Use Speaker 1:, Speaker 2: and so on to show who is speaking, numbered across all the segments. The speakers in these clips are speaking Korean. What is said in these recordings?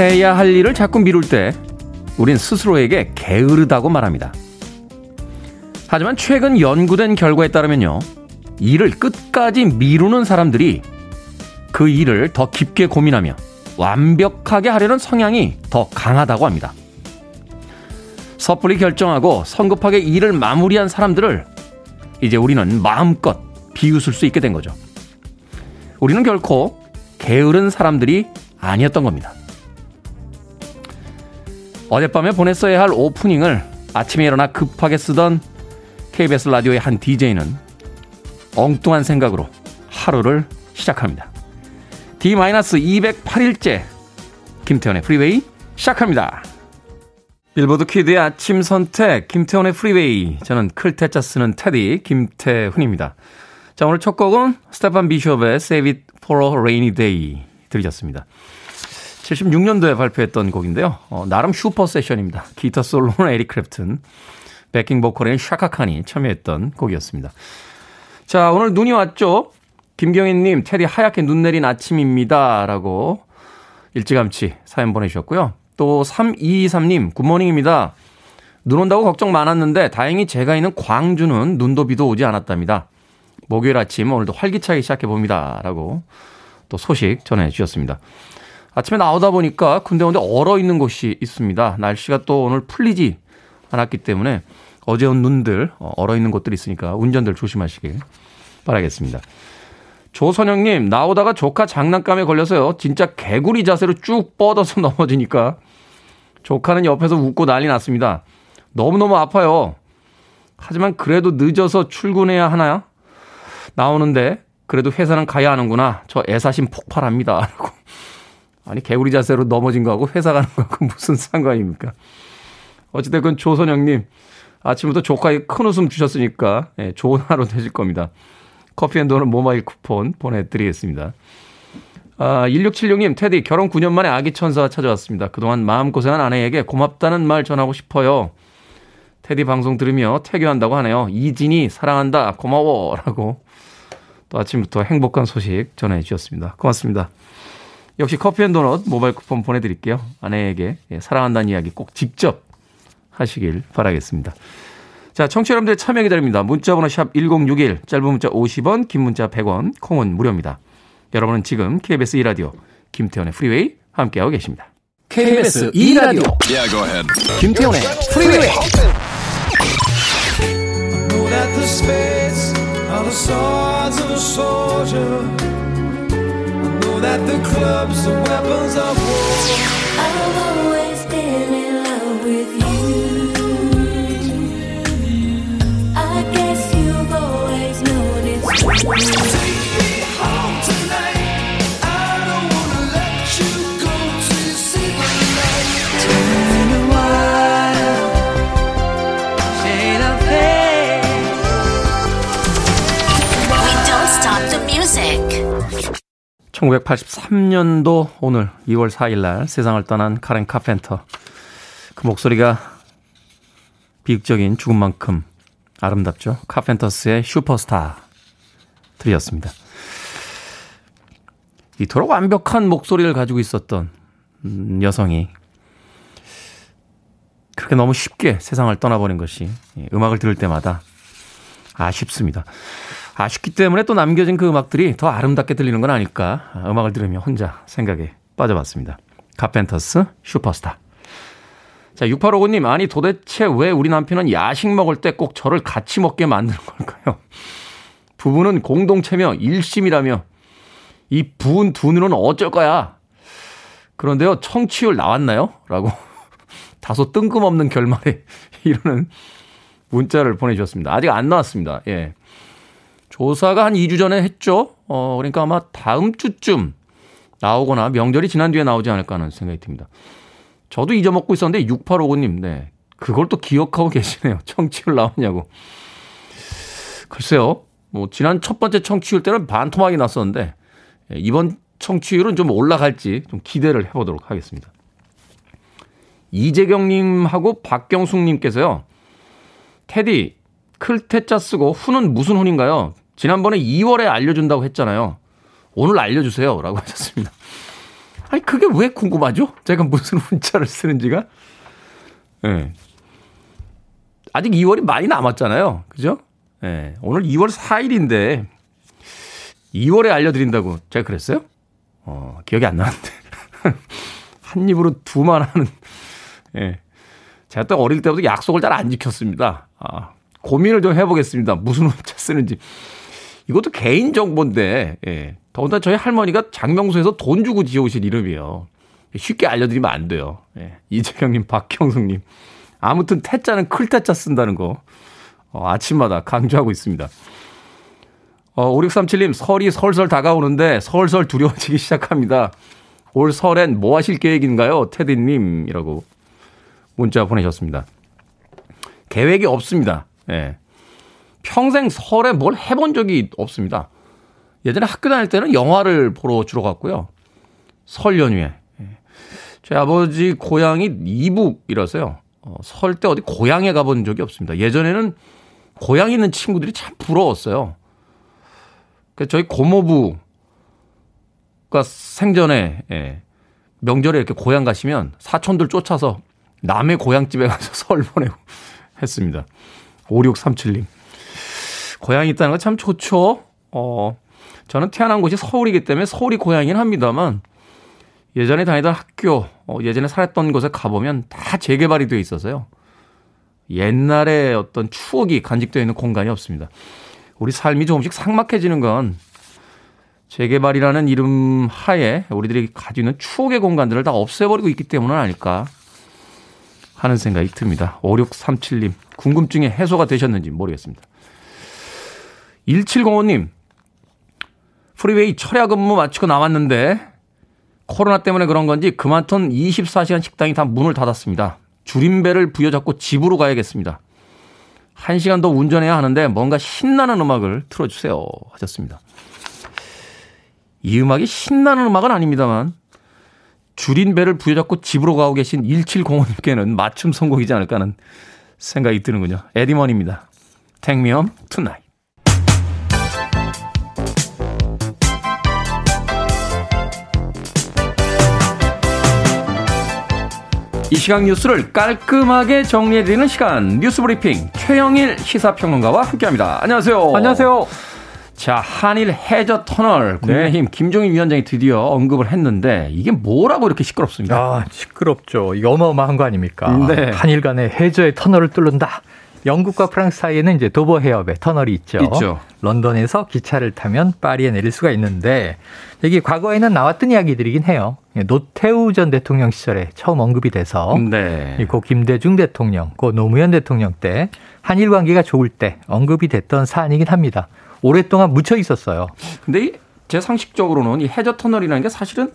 Speaker 1: 해야 할 일을 자꾸 미룰 때 우린 스스로에게 게으르다고 말합니다. 하지만 최근 연구된 결과에 따르면요. 일을 끝까지 미루는 사람들이 그 일을 더 깊게 고민하며 완벽하게 하려는 성향이 더 강하다고 합니다. 섣불리 결정하고 성급하게 일을 마무리한 사람들을 이제 우리는 마음껏 비웃을 수 있게 된 거죠. 우리는 결코 게으른 사람들이 아니었던 겁니다. 어젯밤에 보냈어야 할 오프닝을 아침에 일어나 급하게 쓰던 KBS 라디오의 한 DJ는 엉뚱한 생각으로 하루를 시작합니다. D-208일째 김태훈의 프리웨이 시작합니다. 빌보드 키드의 아침 선택 김태훈의 프리웨이 저는 클 태 자 쓰는 테디 김태훈입니다. 자 오늘 첫 곡은 스테판 비숍의 Save It for a Rainy Day 들으셨습니다. 76년도에 발표했던 곡인데요. 어, 나름 슈퍼 세션입니다. 기타 솔로는 에릭 클랩튼, backing 보컬엔 샤카칸이 참여했던 곡이었습니다. 자 오늘 눈이 왔죠. 김경희님 테디 하얗게 눈 내린 아침입니다. 라고 일찌감치 사연 보내주셨고요. 또 3223님 good morning입니다. 눈 온다고 걱정 많았는데 다행히 제가 있는 광주는 눈도 비도 오지 않았답니다. 목요일 아침 오늘도 활기차게 시작해 봅니다. 라고 또 소식 전해 주셨습니다. 아침에 나오다 보니까 군데군데 얼어 있는 곳이 있습니다. 날씨가 또 오늘 풀리지 않았기 때문에 어제 온 눈들 어, 얼어 있는 곳들이 있으니까 운전들 조심하시길 바라겠습니다. 조선영님 나오다가 조카 장난감에 걸려서요. 진짜 개구리 자세로 쭉 뻗어서 넘어지니까 조카는 옆에서 웃고 난리 났습니다. 너무너무 아파요. 하지만 그래도 늦어서 출근해야 하나요? 나오는데 그래도 회사는 가야 하는구나. 저 애사심 폭발합니다. 라고. 아니 개구리 자세로 넘어진 거하고 회사 가는 거하고 무슨 상관입니까? 어찌됐건 조선영님 아침부터 조카에 큰 웃음 주셨으니까 예, 좋은 하루 되실 겁니다. 커피앤도는 모바일 쿠폰 보내드리겠습니다. 아, 1676님, 테디, 결혼 9년 만에 아기 천사 찾아왔습니다. 그동안 마음고생한 아내에게 고맙다는 말 전하고 싶어요. 테디 방송 들으며 태교한다고 하네요. 이진이 사랑한다. 고마워. 라고 또 아침부터 행복한 소식 전해 주셨습니다. 고맙습니다. 역시 커피앤도넛 모바일 쿠폰 보내드릴게요. 아내에게 예, 사랑한다는 이야기 꼭 직접 하시길 바라겠습니다. 자, 청취자 여러분들 참여 기다립니다. 문자번호 샵 1061, 짧은 문자 50원, 긴 문자 100원, 콩은 무료입니다. 여러분은 지금 KBS 2라디오 김태훈의 프리웨이 함께하고 계십니다. KBS 2라디오 yeah, go ahead. 김태현의 프리웨이 that the spades are the swords of a soldier. That the clubs are weapons of war. I've always been in love with you. I guess you've always true. 1983년도 오늘 2월 4일 날 세상을 떠난 카렌 카펜터. 그 목소리가 비극적인 죽음만큼 아름답죠. 카펜터스의 슈퍼스타 들이었습니다. 이토록 완벽한 목소리를 가지고 있었던 음, 여성이 그렇게 너무 쉽게 세상을 떠나버린 것이 음악을 들을 때마다 아쉽습니다. 아쉽기 때문에 또 남겨진 그 음악들이 더 아름답게 들리는 건 아닐까 음악을 들으며 혼자 생각에 빠져봤습니다. 카펜터스 슈퍼스타. 자, 6859님, 아니 도대체 왜 우리 남편은 야식 먹을 때 꼭 저를 같이 먹게 만드는 걸까요? 부부는 공동체며 일심이라며 이 부은 두 눈은 어쩔 거야? 그런데요, 청취율 나왔나요? 라고 다소 뜬금없는 결말에 이러는 문자를 보내주셨습니다. 아직 안 나왔습니다. 예. 조사가 한 2주 전에 했죠. 어, 그러니까 아마 다음 주쯤 나오거나 명절이 지난 뒤에 나오지 않을까 하는 생각이 듭니다. 저도 잊어먹고 있었는데 6859님, 네. 그걸 또 기억하고 계시네요. 청취율 나오냐고. 글쎄요. 뭐, 지난 첫 번째 청취율 때는 반토막이 났었는데, 예, 이번 청취율은 좀 올라갈지 좀 기대를 해보도록 하겠습니다. 이재경님하고 박경숙님께서요. 테디, 클테짜 쓰고 후는 무슨 훈인가요? 지난번에 2월에 알려준다고 했잖아요. 오늘 알려주세요. 라고 하셨습니다. 아니, 그게 왜 궁금하죠? 제가 무슨 문자를 쓰는지가? 예. 네. 아직 2월이 많이 남았잖아요. 그죠? 예. 네. 오늘 2월 4일인데, 2월에 알려드린다고 제가 그랬어요? 어, 기억이 안 나는데. 한 입으로 두만 하는, 예. 제가 또 어릴 때부터 약속을 잘 안 지켰습니다. 아, 고민을 좀 해보겠습니다. 무슨 문자 쓰는지. 이것도 개인 정보인데, 예. 더군다나 저희 할머니가 장명수에서 돈 주고 지어오신 이름이에요. 쉽게 알려드리면 안 돼요. 예. 이재경님, 박형숙님. 아무튼 태자는 클태자 쓴다는 거 어, 아침마다 강조하고 있습니다. 어, 5637님, 설이 설설 다가오는데 설설 두려워지기 시작합니다. 올 설엔 뭐 하실 계획인가요? 테디님 이라고 문자 보내셨습니다. 계획이 없습니다. 예. 평생 설에 뭘 해본 적이 없습니다. 예전에 학교 다닐 때는 영화를 보러 주로 갔고요. 설 연휴에. 예. 제 아버지 고향이 이북이라서요. 어, 설 때 어디 고향에 가본 적이 없습니다. 예전에는 고향에 있는 친구들이 참 부러웠어요. 그 저희 고모부가 생전에 예, 명절에 이렇게 고향 가시면 사촌들 쫓아서 남의 고향집에 가서 설 보내고 했습니다. 5637님. 고향이 있다는 건 참 좋죠. 어, 저는 태어난 곳이 서울이기 때문에 서울이 고향이긴 합니다만 예전에 다니던 학교, 어, 예전에 살았던 곳에 가보면 다 재개발이 되어 있어서요. 옛날에 어떤 추억이 간직되어 있는 공간이 없습니다. 우리 삶이 조금씩 삭막해지는 건 재개발이라는 이름 하에 우리들이 가지고 있는 추억의 공간들을 다 없애버리고 있기 때문은 아닐까 하는 생각이 듭니다. 5637님, 궁금증이 해소가 되셨는지 모르겠습니다. 1705님, 프리웨이 철야 근무 마치고 나왔는데 코로나 때문에 그런 건지 그만둔 24시간 식당이 다 문을 닫았습니다. 줄임배를 부여잡고 집으로 가야겠습니다. 1시간 더 운전해야 하는데 뭔가 신나는 음악을 틀어주세요. 하셨습니다. 이 음악이 신나는 음악은 아닙니다만 줄인 배를 부여잡고 집으로 가고 계신 1705님께는 맞춤 선곡이지 않을까 하는 생각이 드는군요. 에디먼입니다. Take me home tonight. 이 시각 뉴스를 깔끔하게 정리해드리는 시간 뉴스 브리핑 최영일 시사평론가와 함께합니다. 안녕하세요.
Speaker 2: 안녕하세요.
Speaker 1: 자, 한일 해저 터널 국민의힘 네. 김종인 위원장이 드디어 언급을 했는데 이게 뭐라고 이렇게 시끄럽습니까?
Speaker 2: 아, 시끄럽죠. 이거 어마어마한 거 아닙니까? 네. 한일 간의 해저의 터널을 뚫는다. 영국과 프랑스 사이에는 이제 도버 해협에 터널이 있죠.
Speaker 1: 있죠.
Speaker 2: 런던에서 기차를 타면 파리에 내릴 수가 있는데 이게 과거에는 나왔던 이야기들이긴 해요. 노태우 전 대통령 시절에 처음 언급이 돼서 네. 고 김대중 대통령, 고 노무현 대통령 때 한일 관계가 좋을 때 언급이 됐던 사안이긴 합니다. 오랫동안 묻혀 있었어요.
Speaker 1: 근데 제 상식적으로는 이 해저 터널이라는 게 사실은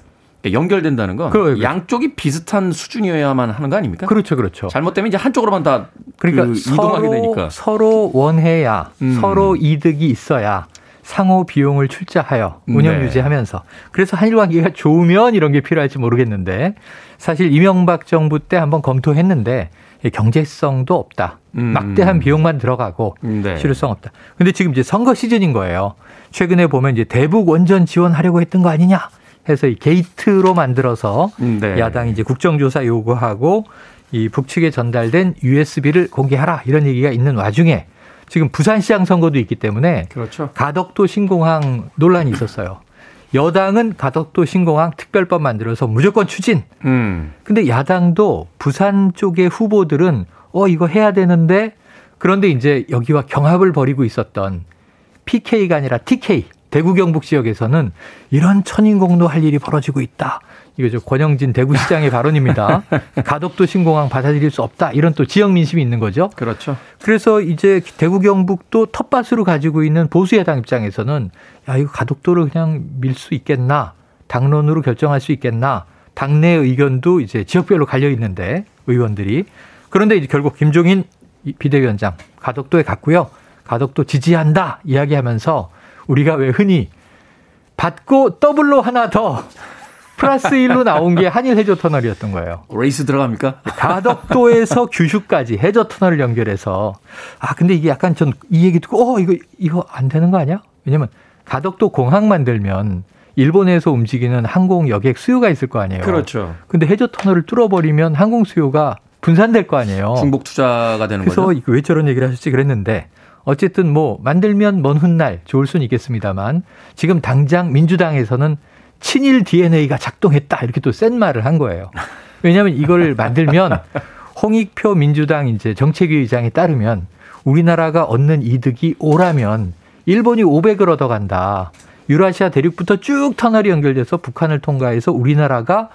Speaker 1: 연결된다는 건 그, 양쪽이 비슷한 수준이어야만 하는 거 아닙니까?
Speaker 2: 그렇죠, 그렇죠.
Speaker 1: 잘못되면 이제 한쪽으로만 다 그러니까 그 이동하게 되니까
Speaker 2: 서로 원해야 음. 서로 이득이 있어야 상호 비용을 출자하여 운영 네. 유지하면서 그래서 한일 관계가 좋으면 이런 게 필요할지 모르겠는데 사실 이명박 정부 때 한번 검토했는데 경제성도 없다. 음. 막대한 비용만 들어가고 네. 실효성 없다. 근데 지금 이제 선거 시즌인 거예요. 최근에 보면 이제 대북 원전 지원하려고 했던 거 아니냐 해서 이 게이트로 만들어서 네. 야당이 이제 국정조사 요구하고 이 북측에 전달된 USB를 공개하라 이런 얘기가 있는 와중에 지금 부산시장 선거도 있기 때문에
Speaker 1: 그렇죠.
Speaker 2: 가덕도 신공항 논란이 있었어요. 여당은 가덕도 신공항 특별법 만들어서 무조건 추진. 음. 근데 야당도 부산 쪽의 후보들은 어 이거 해야 되는데 그런데 이제 여기와 경합을 벌이고 있었던 PK가 아니라 TK 대구 경북 지역에서는 이런 천인공도 할 일이 벌어지고 있다. 이거 저 권영진 대구시장의 발언입니다. 가덕도 신공항 받아들일 수 없다. 이런 또 지역 민심이 있는 거죠.
Speaker 1: 그렇죠.
Speaker 2: 그래서 이제 대구 경북도 텃밭으로 가지고 있는 보수 야당 입장에서는 야 이거 가덕도를 그냥 밀 수 있겠나? 당론으로 결정할 수 있겠나? 당내 의견도 이제 지역별로 갈려 있는데 의원들이 그런데 이제 결국 김종인 비대위원장 가덕도에 갔고요. 가덕도 지지한다 이야기하면서 우리가 왜 흔히 받고 더블로 하나 더 플러스 1로 나온 게 한일 해저 터널이었던 거예요.
Speaker 1: 레이스 들어갑니까?
Speaker 2: 가덕도에서 규슈까지 해저 터널을 연결해서 아 근데 이게 약간 전 이 얘기 듣고 어 이거 이거 안 되는 거 아니야? 왜냐면 가덕도 공항 만들면 일본에서 움직이는 항공 여객 수요가 있을 거 아니에요.
Speaker 1: 그렇죠.
Speaker 2: 근데 해저 터널을 뚫어버리면 항공 수요가 분산될 거 아니에요.
Speaker 1: 중복 투자가 되는
Speaker 2: 그래서
Speaker 1: 거죠.
Speaker 2: 그래서 왜 저런 얘기를 하실지 그랬는데 어쨌든 뭐 만들면 먼 훗날 좋을 수는 있겠습니다만 지금 당장 민주당에서는 친일 DNA가 작동했다 이렇게 또 센 말을 한 거예요. 왜냐하면 이걸 만들면 홍익표 민주당 이제 정책위 의장에 따르면 우리나라가 얻는 이득이 오라면 일본이 500을 얻어간다. 유라시아 대륙부터 쭉 터널이 연결돼서 북한을 통과해서 우리나라가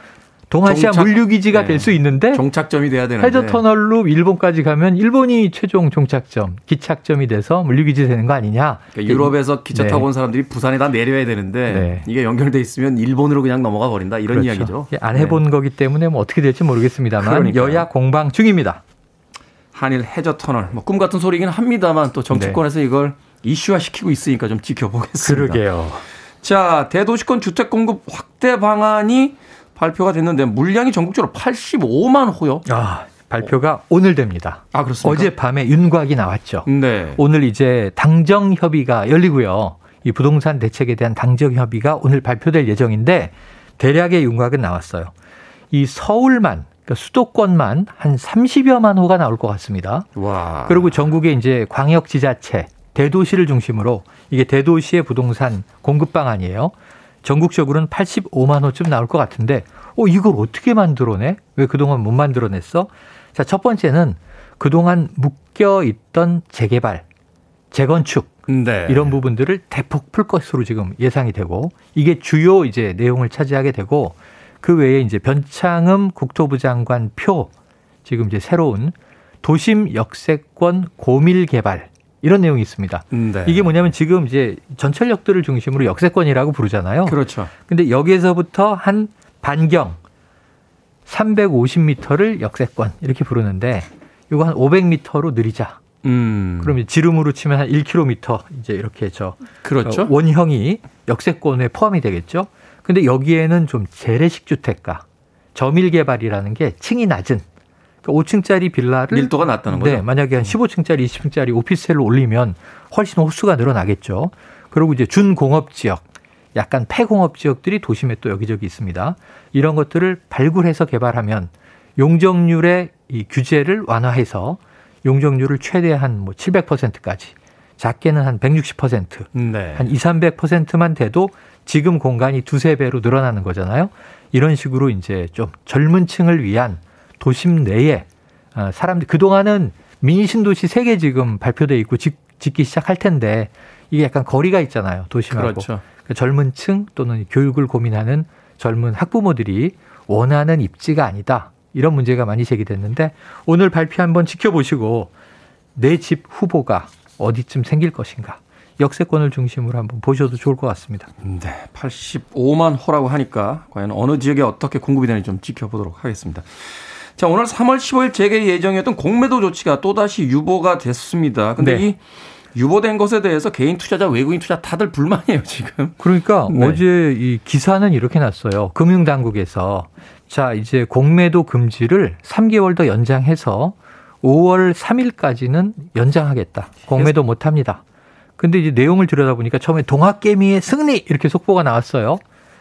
Speaker 2: 동아시아 종착, 물류기지가 네. 될수 있는데
Speaker 1: 종착점이 돼야 되는데
Speaker 2: 해저 터널로 일본까지 가면 일본이 최종 종착점, 기착점이 돼서 물류기지 되는 거 아니냐?
Speaker 1: 그러니까 유럽에서 기차 타고 네. 온 사람들이 부산에다 내려야 되는데 네. 이게 연결돼 있으면 일본으로 그냥 넘어가 버린다 이런 그렇죠. 이야기죠.
Speaker 2: 안 해본 네. 거기 때문에 뭐 어떻게 될지 모르겠습니다만 그러니까요. 여야 공방 중입니다.
Speaker 1: 한일 해저 터널 뭐 꿈 같은 소리긴 합니다만 또 정치권에서 네. 이걸 이슈화 시키고 있으니까 좀 지켜보겠습니다.
Speaker 2: 그러게요.
Speaker 1: 자 대도시권 주택 공급 확대 방안이 발표가 됐는데 물량이 전국적으로 85만 호요.
Speaker 2: 아, 발표가 오늘 됩니다.
Speaker 1: 아, 그렇습니까?
Speaker 2: 어젯밤에 윤곽이 나왔죠.
Speaker 1: 네.
Speaker 2: 오늘 이제 당정 협의가 열리고요. 이 부동산 대책에 대한 당정 협의가 오늘 발표될 예정인데 대략의 윤곽은 나왔어요. 이 서울만 그러니까 수도권만 한 30여만 호가 나올 것 같습니다.
Speaker 1: 와.
Speaker 2: 그리고 전국에 이제 광역 지자체, 대도시를 중심으로 이게 대도시의 부동산 공급 방안이에요. 전국적으로는 85만 호쯤 나올 것 같은데, 어, 이걸 어떻게 만들어내? 왜 그동안 못 만들어냈어? 자, 첫 번째는 그동안 묶여 있던 재개발, 재건축, 네. 이런 부분들을 대폭 풀 것으로 지금 예상이 되고, 이게 주요 이제 내용을 차지하게 되고, 그 외에 이제 변창흠 국토부 장관 표, 지금 이제 새로운 도심 역세권 고밀 개발, 이런 내용이 있습니다.
Speaker 1: 네.
Speaker 2: 이게 뭐냐면 지금 이제 전철역들을 중심으로 역세권이라고 부르잖아요.
Speaker 1: 그렇죠.
Speaker 2: 근데 여기에서부터 한 반경 350m를 역세권 이렇게 부르는데 이거 한 500m로 느리자.
Speaker 1: 음.
Speaker 2: 그럼 지름으로 치면 한 1km 이제 이렇게 저
Speaker 1: 그렇죠.
Speaker 2: 어, 원형이 역세권에 포함이 되겠죠. 근데 여기에는 좀 재래식 주택가 저밀 개발이라는 게 층이 낮은 5층짜리 빌라를
Speaker 1: 밀도가 낮다는
Speaker 2: 네,
Speaker 1: 거죠.
Speaker 2: 만약에 한 15층짜리, 20층짜리 오피스텔로 올리면 훨씬 호수가 늘어나겠죠. 그리고 이제 준공업 지역, 약간 폐공업 지역들이 도심에 또 여기저기 있습니다. 이런 것들을 발굴해서 개발하면 용적률의 이 규제를 완화해서 용적률을 최대한 뭐 700%까지 작게는 한 160%,
Speaker 1: 네.
Speaker 2: 한 2, 300%만 돼도 지금 공간이 두세 배로 늘어나는 거잖아요. 이런 식으로 이제 좀 젊은 층을 위한 도심 내에 어, 사람들 그동안은 미니 신도시 세 개 지금 발표돼 있고 짓, 짓기 시작할 텐데 이게 약간 거리가 있잖아요. 도심하고.
Speaker 1: 그렇죠.
Speaker 2: 그 젊은 층 또는 교육을 고민하는 젊은 학부모들이 원하는 입지가 아니다. 이런 문제가 많이 제기됐는데 오늘 발표 한번 지켜보시고 내 집 후보가 어디쯤 생길 것인가. 역세권을 중심으로 한번 보셔도 좋을 것 같습니다.
Speaker 1: 네. 85만 호라고 하니까 과연 어느 지역에 어떻게 공급이 되는지 좀 지켜보도록 하겠습니다. 자, 오늘 3월 15일 재개 예정이었던 공매도 조치가 또다시 유보가 됐습니다. 근데 네. 이 유보된 것에 대해서 개인 투자자, 외국인 투자 다들 불만이에요, 지금.
Speaker 2: 그러니까 네. 어제 이 기사는 이렇게 났어요. 금융당국에서 자, 이제 공매도 금지를 3개월 더 연장해서 5월 3일까지는 연장하겠다. 공매도 못 합니다. 근데 이제 내용을 들여다보니까 처음에 동학개미의 승리 이렇게 속보가 나왔어요.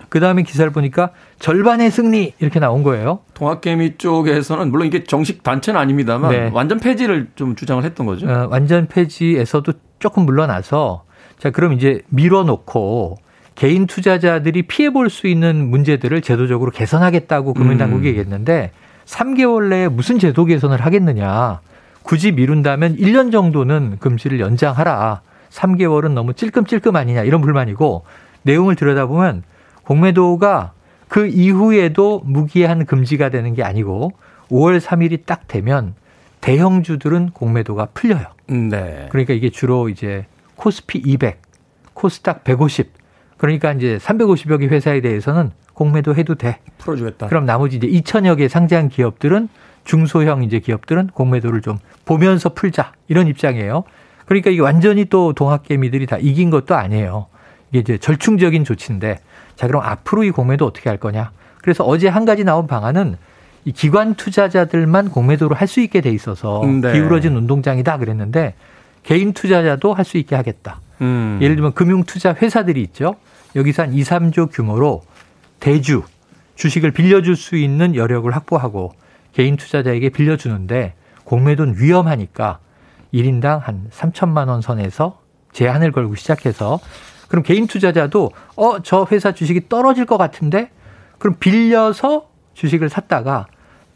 Speaker 2: 그 다음에 기사를 보니까 절반의 승리 이렇게 나온 거예요.
Speaker 1: 동학개미 쪽에서는 물론 이게 정식 단체는 아닙니다만 네. 완전 폐지를 좀 주장을 했던 거죠.
Speaker 2: 어, 완전 폐지에서도 조금 물러나서 자 그럼 이제 밀어놓고 개인 투자자들이 피해 볼 수 있는 문제들을 제도적으로 개선하겠다고 금융당국이 음. 얘기했는데 3개월 내에 무슨 제도 개선을 하겠느냐. 굳이 미룬다면 1년 정도는 금지를 연장하라. 3개월은 너무 찔끔찔끔 아니냐 이런 불만이고 내용을 들여다보면 공매도가 그 이후에도 무기한 금지가 되는 게 아니고 5월 3일이 딱 되면 대형주들은 공매도가 풀려요.
Speaker 1: 네.
Speaker 2: 그러니까 이게 주로 이제 코스피 200, 코스닥 150. 그러니까 이제 350여 개 회사에 대해서는 공매도 해도 돼.
Speaker 1: 풀어주겠다.
Speaker 2: 그럼 나머지 이제 2천여 개 상장 기업들은 중소형 이제 기업들은 공매도를 좀 보면서 풀자 이런 입장이에요. 그러니까 이게 완전히 또 동학개미들이 다 이긴 것도 아니에요. 이게 이제 절충적인 조치인데 자, 그럼 앞으로 이 공매도 어떻게 할 거냐? 그래서 어제 한 가지 나온 방안은 이 기관 투자자들만 공매도를 할 수 있게 돼 있어서 음, 네. 기울어진 운동장이다 그랬는데 개인 투자자도 할 수 있게 하겠다. 음. 예를 들면 금융 투자 회사들이 있죠. 여기서 한 2, 3조 규모로 대주 주식을 빌려줄 수 있는 여력을 확보하고 개인 투자자에게 빌려주는데 공매도는 위험하니까 1인당 한 3천만 원 선에서 제한을 걸고 시작해서 그럼 개인 투자자도 어, 저 회사 주식이 떨어질 것 같은데 그럼 빌려서 주식을 샀다가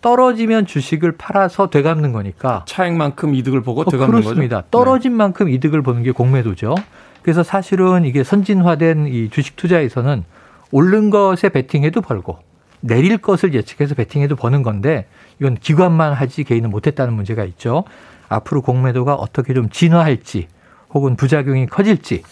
Speaker 2: 떨어지면 주식을 팔아서 되갚는 거니까
Speaker 1: 차액만큼 이득을 보고 어, 되갚는
Speaker 2: 그렇습니다. 거죠. 떨어진 네. 만큼 이득을 보는 게 공매도죠. 그래서 사실은 이게 선진화된 이 주식 투자에서는 오른 것에 베팅해도 벌고 내릴 것을 예측해서 베팅해도 버는 건데 이건 기관만 하지 개인은 못했다는 문제가 있죠. 앞으로 공매도가 어떻게 좀 진화할지 혹은 부작용이 커질지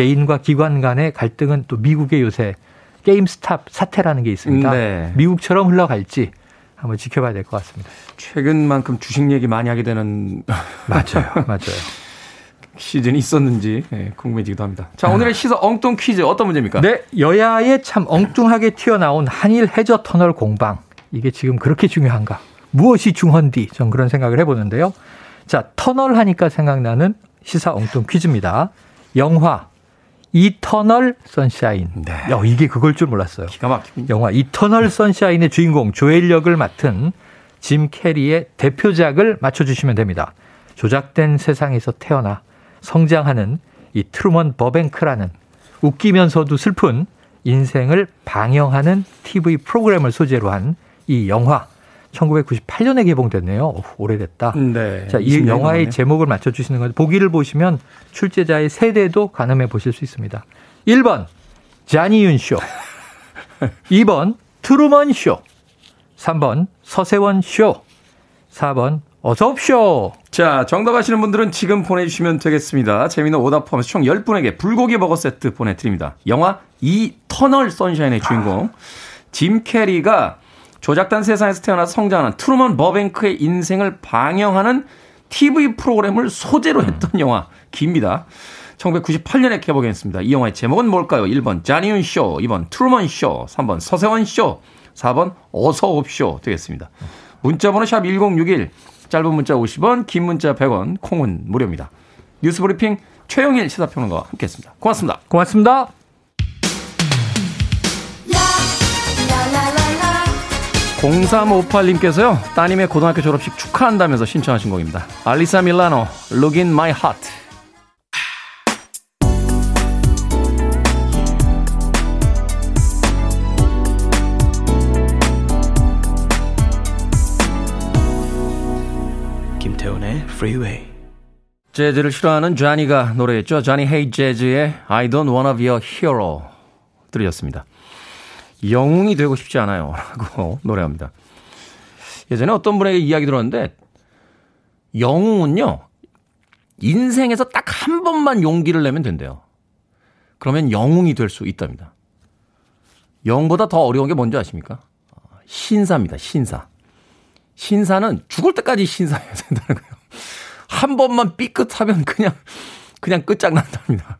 Speaker 2: 개인과 기관 간의 갈등은 또 미국의 요새 GameStop 사태라는 게 있습니다. 네. 미국처럼 흘러갈지 한번 지켜봐야 될 것 같습니다.
Speaker 1: 최근만큼 주식 얘기 많이 하게 되는
Speaker 2: 맞아요, 맞아요.
Speaker 1: 시즌이 있었는지 네, 궁금해지기도 합니다. 자, 오늘의 아. 시사 엉뚱 퀴즈 어떤 문제입니까?
Speaker 2: 네, 여야의 참 엉뚱하게 튀어나온 한일 해저 터널 공방. 이게 지금 그렇게 중요한가? 무엇이 중헌디? 전 그런 생각을 해보는데요. 자, 터널 하니까 생각나는 시사 엉뚱 퀴즈입니다. 영화 이터널 선샤인. 네. 야, 이게 그걸 줄 몰랐어요.
Speaker 1: 기가 막힌
Speaker 2: 영화 이터널 선샤인의 주인공 조엘 역을 맡은 짐 캐리의 대표작을 맞춰주시면 됩니다. 조작된 세상에서 태어나 성장하는 이 트루먼 버뱅크라는 웃기면서도 슬픈 인생을 방영하는 TV 프로그램을 소재로 한 이 영화 1998년에 개봉됐네요. 오, 오래됐다. 네. 자, 이 영화의 만에. 제목을 맞춰 주시는 건데 보기를 보시면 출제자의 세대도 가늠해 보실 수 있습니다. 1번 자니윤 쇼. 2번 트루먼 쇼. 3번 서세원 쇼. 4번 어서 옵쇼.
Speaker 1: 자, 정답 아시는 분들은 지금 보내주시면 되겠습니다. 재미있는 오답 포함해서 총 10분에게 불고기 버거 세트 보내드립니다. 영화 이터널 선샤인의 주인공 짐 캐리가 조작된 세상에서 태어나서 성장하는 트루먼 버뱅크의 인생을 방영하는 TV 프로그램을 소재로 음. 했던 음. 영화입니다. 1998년에 개봉했습니다. 이 영화의 제목은 뭘까요? 1번 자니윤 쇼, 2번 트루먼 쇼, 3번 서세원 쇼, 4번 어서옵 쇼 되겠습니다. 문자번호 샵 1061, 짧은 문자 50원, 긴 문자 100원, 콩은 무료입니다. 뉴스브리핑 최영일 시사평론가와 함께했습니다. 고맙습니다.
Speaker 2: 고맙습니다.
Speaker 1: 0358님께서요, 따님의 고등학교 졸업식 축하한다면서 신청하신 곡입니다. 알리사 밀라노, Look in my heart. 김태훈의 Freeway. 재즈를 싫어하는 쟈니가 노래했죠. 쟈니 헤이 재즈의 I don't wanna be a hero 들으셨습니다. 영웅이 되고 싶지 않아요. 라고 노래합니다. 예전에 어떤 분에게 이야기 들었는데, 영웅은요, 인생에서 딱 한 번만 용기를 내면 된대요. 그러면 영웅이 될 수 있답니다. 영보다 더 어려운 게 뭔지 아십니까? 신사입니다, 신사. 신사는 죽을 때까지 신사해야 된다는 거예요. 한 번만 삐끗하면 그냥, 그냥 끝장난답니다.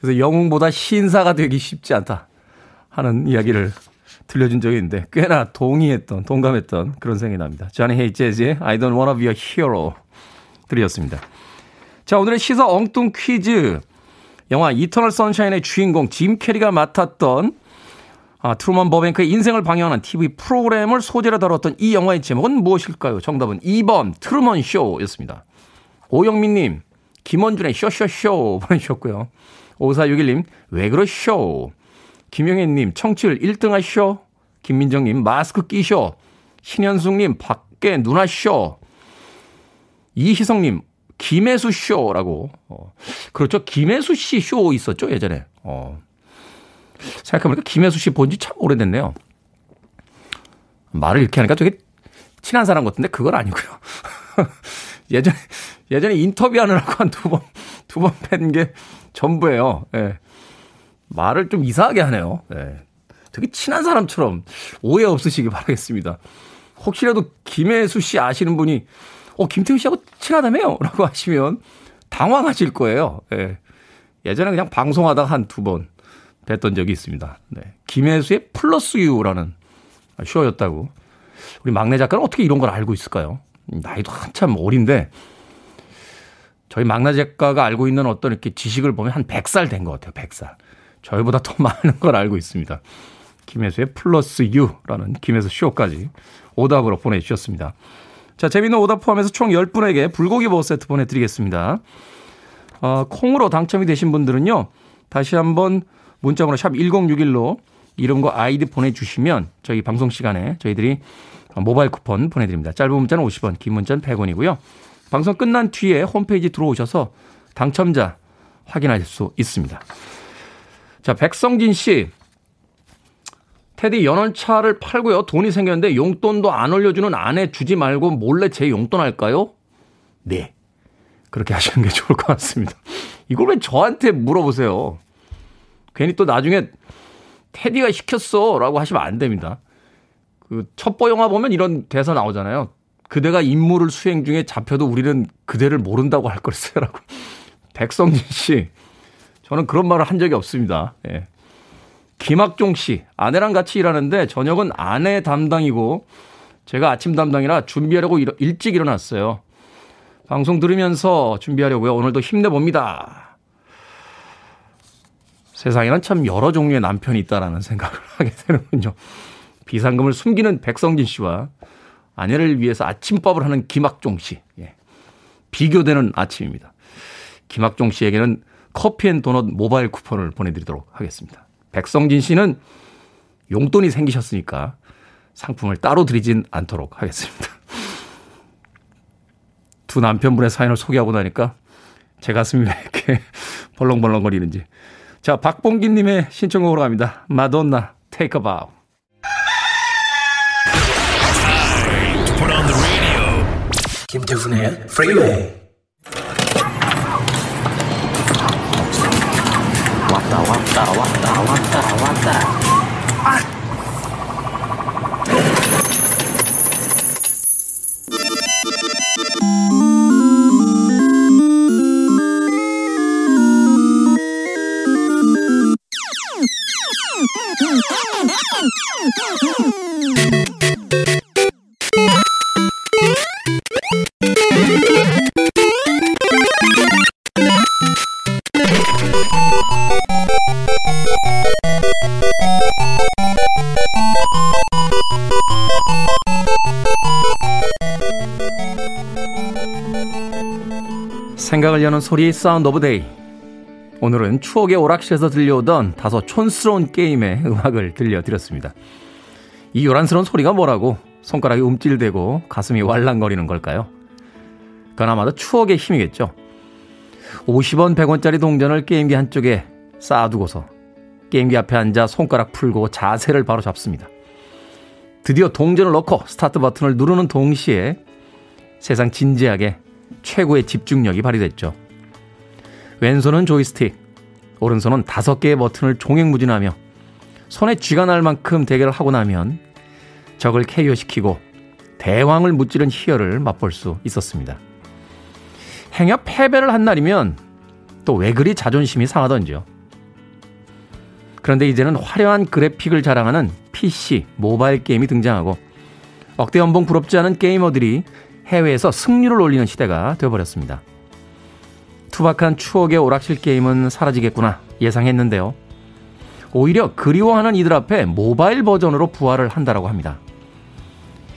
Speaker 1: 그래서 영웅보다 신사가 되기 쉽지 않다. 하는 이야기를 들려준 적이 있는데 꽤나 동의했던, 동감했던 그런 생각이 납니다. Johnny Hates Jazz의 I don't wanna be a hero 들으셨습니다. 자, 오늘의 시사 엉뚱 퀴즈. 영화 이터널 선샤인의 주인공 짐 캐리가 맡았던 아, 트루먼 버뱅크의 인생을 방영하는 TV 프로그램을 소재로 다뤘던 이 영화의 제목은 무엇일까요? 정답은 2번 트루먼 쇼였습니다. 오영민님, 김원준의 쇼쇼쇼 보내주셨고요. 5461님, 왜 그러쇼? 김영애님, 청취율 1등 하쇼. 김민정님, 마스크 끼쇼. 신현숙님, 밖에 누나 쇼. 이희성님, 김혜수 쇼라고. 어, 그렇죠. 김혜수 씨 쇼 있었죠, 예전에. 어. 생각해보니까 김혜수 씨 본 지 참 오래됐네요. 말을 이렇게 하니까 되게 친한 사람 같은데 그건 아니고요. 예전에, 예전에 인터뷰하느라고 한 두 번, 두번팬게 전부예요. 예. 말을 좀 이상하게 하네요. 네. 되게 친한 사람처럼 오해 없으시기 바라겠습니다. 혹시라도 김혜수 씨 아시는 분이 어 김태우 씨하고 친하다며요? 라고 하시면 당황하실 거예요. 네. 예전에 그냥 방송하다가 한 두 번 뵀던 적이 있습니다. 네. 김혜수의 플러스 유라는 쇼였다고. 우리 막내 작가는 어떻게 이런 걸 알고 있을까요? 나이도 한참 어린데 저희 막나 작가가 알고 있는 어떤 이렇게 지식을 보면 한 100살 된 것 같아요. 100살. 저희보다 더 많은 걸 알고 있습니다. 김혜수의 플러스 유라는 김혜수 쇼까지 오답으로 보내주셨습니다. 자, 재밌는 오답 포함해서 총 10분에게 불고기 버거 세트 보내드리겠습니다. 어, 콩으로 당첨이 되신 분들은요, 다시 한번 문자번호 샵 1061로 이름과 아이디 보내주시면 저희 방송 시간에 저희들이 모바일 쿠폰 보내드립니다. 짧은 문자는 50원, 긴 문자는 100원이고요. 방송 끝난 뒤에 홈페이지 들어오셔서 당첨자 확인하실 수 있습니다. 자, 백성진 씨. 테디 연원차를 팔고요. 돈이 생겼는데 용돈도 안 올려주는 아내 주지 말고 몰래 제 용돈 할까요? 네. 그렇게 하시는 게 좋을 것 같습니다. 이걸 왜 저한테 물어보세요? 괜히 또 나중에 테디가 시켰어 라고 하시면 안 됩니다. 그 첩보 영화 보면 이런 대사 나오잖아요. 그대가 임무를 수행 중에 잡혀도 우리는 그대를 모른다고 할 걸세라고. 백성진 씨, 저는 그런 말을 한 적이 없습니다. 예. 김학종 씨, 아내랑 같이 일하는데 저녁은 아내 담당이고 제가 아침 담당이라 준비하려고 일찍 일어났어요. 방송 들으면서 준비하려고요. 오늘도 힘내봅니다. 세상에는 참 여러 종류의 남편이 있다라는 생각을 하게 되는군요. 비상금을 숨기는 백성진 씨와 아내를 위해서 아침밥을 하는 김학종 씨. 예. 비교되는 아침입니다. 김학종 씨에게는 커피 앤 도넛 모바일 쿠폰을 보내드리도록 하겠습니다. 백성진 씨는 용돈이 생기셨으니까 상품을 따로 드리진 않도록 하겠습니다. 두 남편분의 사연을 소개하고 나니까 제 가슴이 왜 이렇게 벌렁벌렁거리는지. 자, 박봉기님의 신청곡으로 갑니다. 마돈나, Take a Bow. 김태훈의 프리웨이 왔다 왔다 왔다 왔다 왔다 아! 소리 sound of day. 오늘은 추억의 오락실에서 들려오던 다소 촌스러운 게임의 음악을 들려드렸습니다. 이 요란스러운 소리가 뭐라고 손가락이 움찔대고 가슴이 왈랑거리는 걸까요? 그건 아마도 추억의 힘이겠죠. 50원, 100원짜리 동전을 게임기 한쪽에 쌓아두고서 게임기 앞에 앉아 손가락 풀고 자세를 바로 잡습니다. 드디어 동전을 넣고 스타트 버튼을 누르는 동시에 세상 진지하게 최고의 집중력이 발휘됐죠. 왼손은 조이스틱, 오른손은 다섯 개의 버튼을 종횡무진하며 손에 쥐가 날 만큼 대결을 하고 나면 적을 KO시키고 대왕을 무찌른 희열을 맛볼 수 있었습니다. 행여 패배를 한 날이면 또 왜 그리 자존심이 상하던지요. 그런데 이제는 화려한 그래픽을 자랑하는 PC, 모바일 게임이 등장하고 억대 연봉 부럽지 않은 게이머들이 해외에서 승률을 올리는 시대가 되어버렸습니다. 투박한 추억의 오락실 게임은 사라지겠구나 예상했는데요. 오히려 그리워하는 이들 앞에 모바일 버전으로 부활을 한다라고 합니다.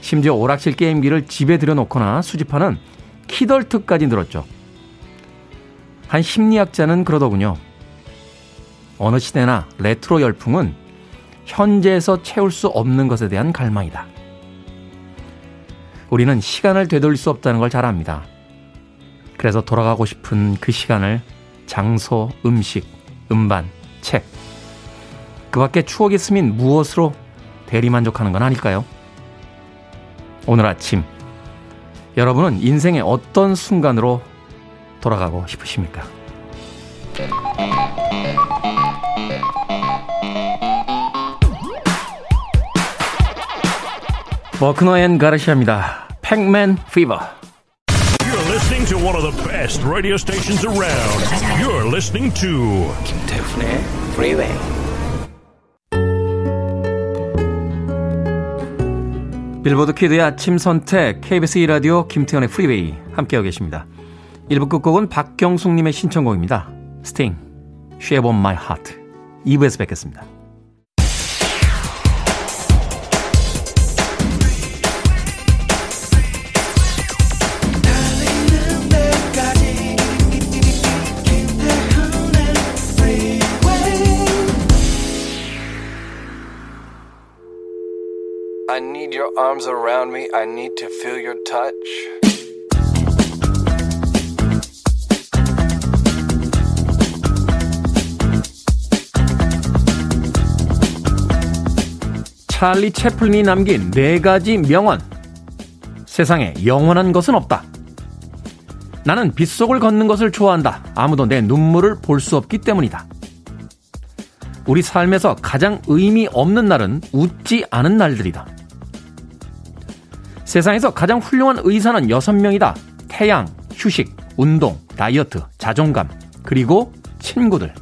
Speaker 1: 심지어 오락실 게임기를 집에 들여놓거나 수집하는 키덜트까지 늘었죠. 한 심리학자는 그러더군요. 어느 시대나 레트로 열풍은 현재에서 채울 수 없는 것에 대한 갈망이다. 우리는 시간을 되돌릴 수 없다는 걸 잘 압니다. 그래서 돌아가고 싶은 그 시간을 장소, 음식, 음반, 책, 그 밖에 추억이 스민 무엇으로 대리만족하는 건 아닐까요? 오늘 아침, 여러분은 인생의 어떤 순간으로 돌아가고 싶으십니까? Buckner and Garcia입니다. Pac-Man Fever. One of the best radio stations around. You're listening to 김태훈의 Freeway. Billboard Kid의 아침 선택 KBS 2라디오 김태훈의 Freeway 함께하고 계십니다. 1부 끝곡은 박경숙님의 신청곡입니다. 스팅, Shape of My Heart. 2부에서 뵙겠습니다. Your arms around me. I need to feel your touch. 찰리 채플린이 남긴 네 가지 명언. 세상에 영원한 것은 없다. 나는 빗속을 걷는 것을 좋아한다. 아무도 내 눈물을 볼 수 없기 때문이다. 우리 삶에서 가장 의미 없는 날은 웃지 않은 날들이다. 세상에서 가장 훌륭한 의사는 6명이다. 태양, 휴식, 운동, 다이어트, 자존감, 그리고 친구들.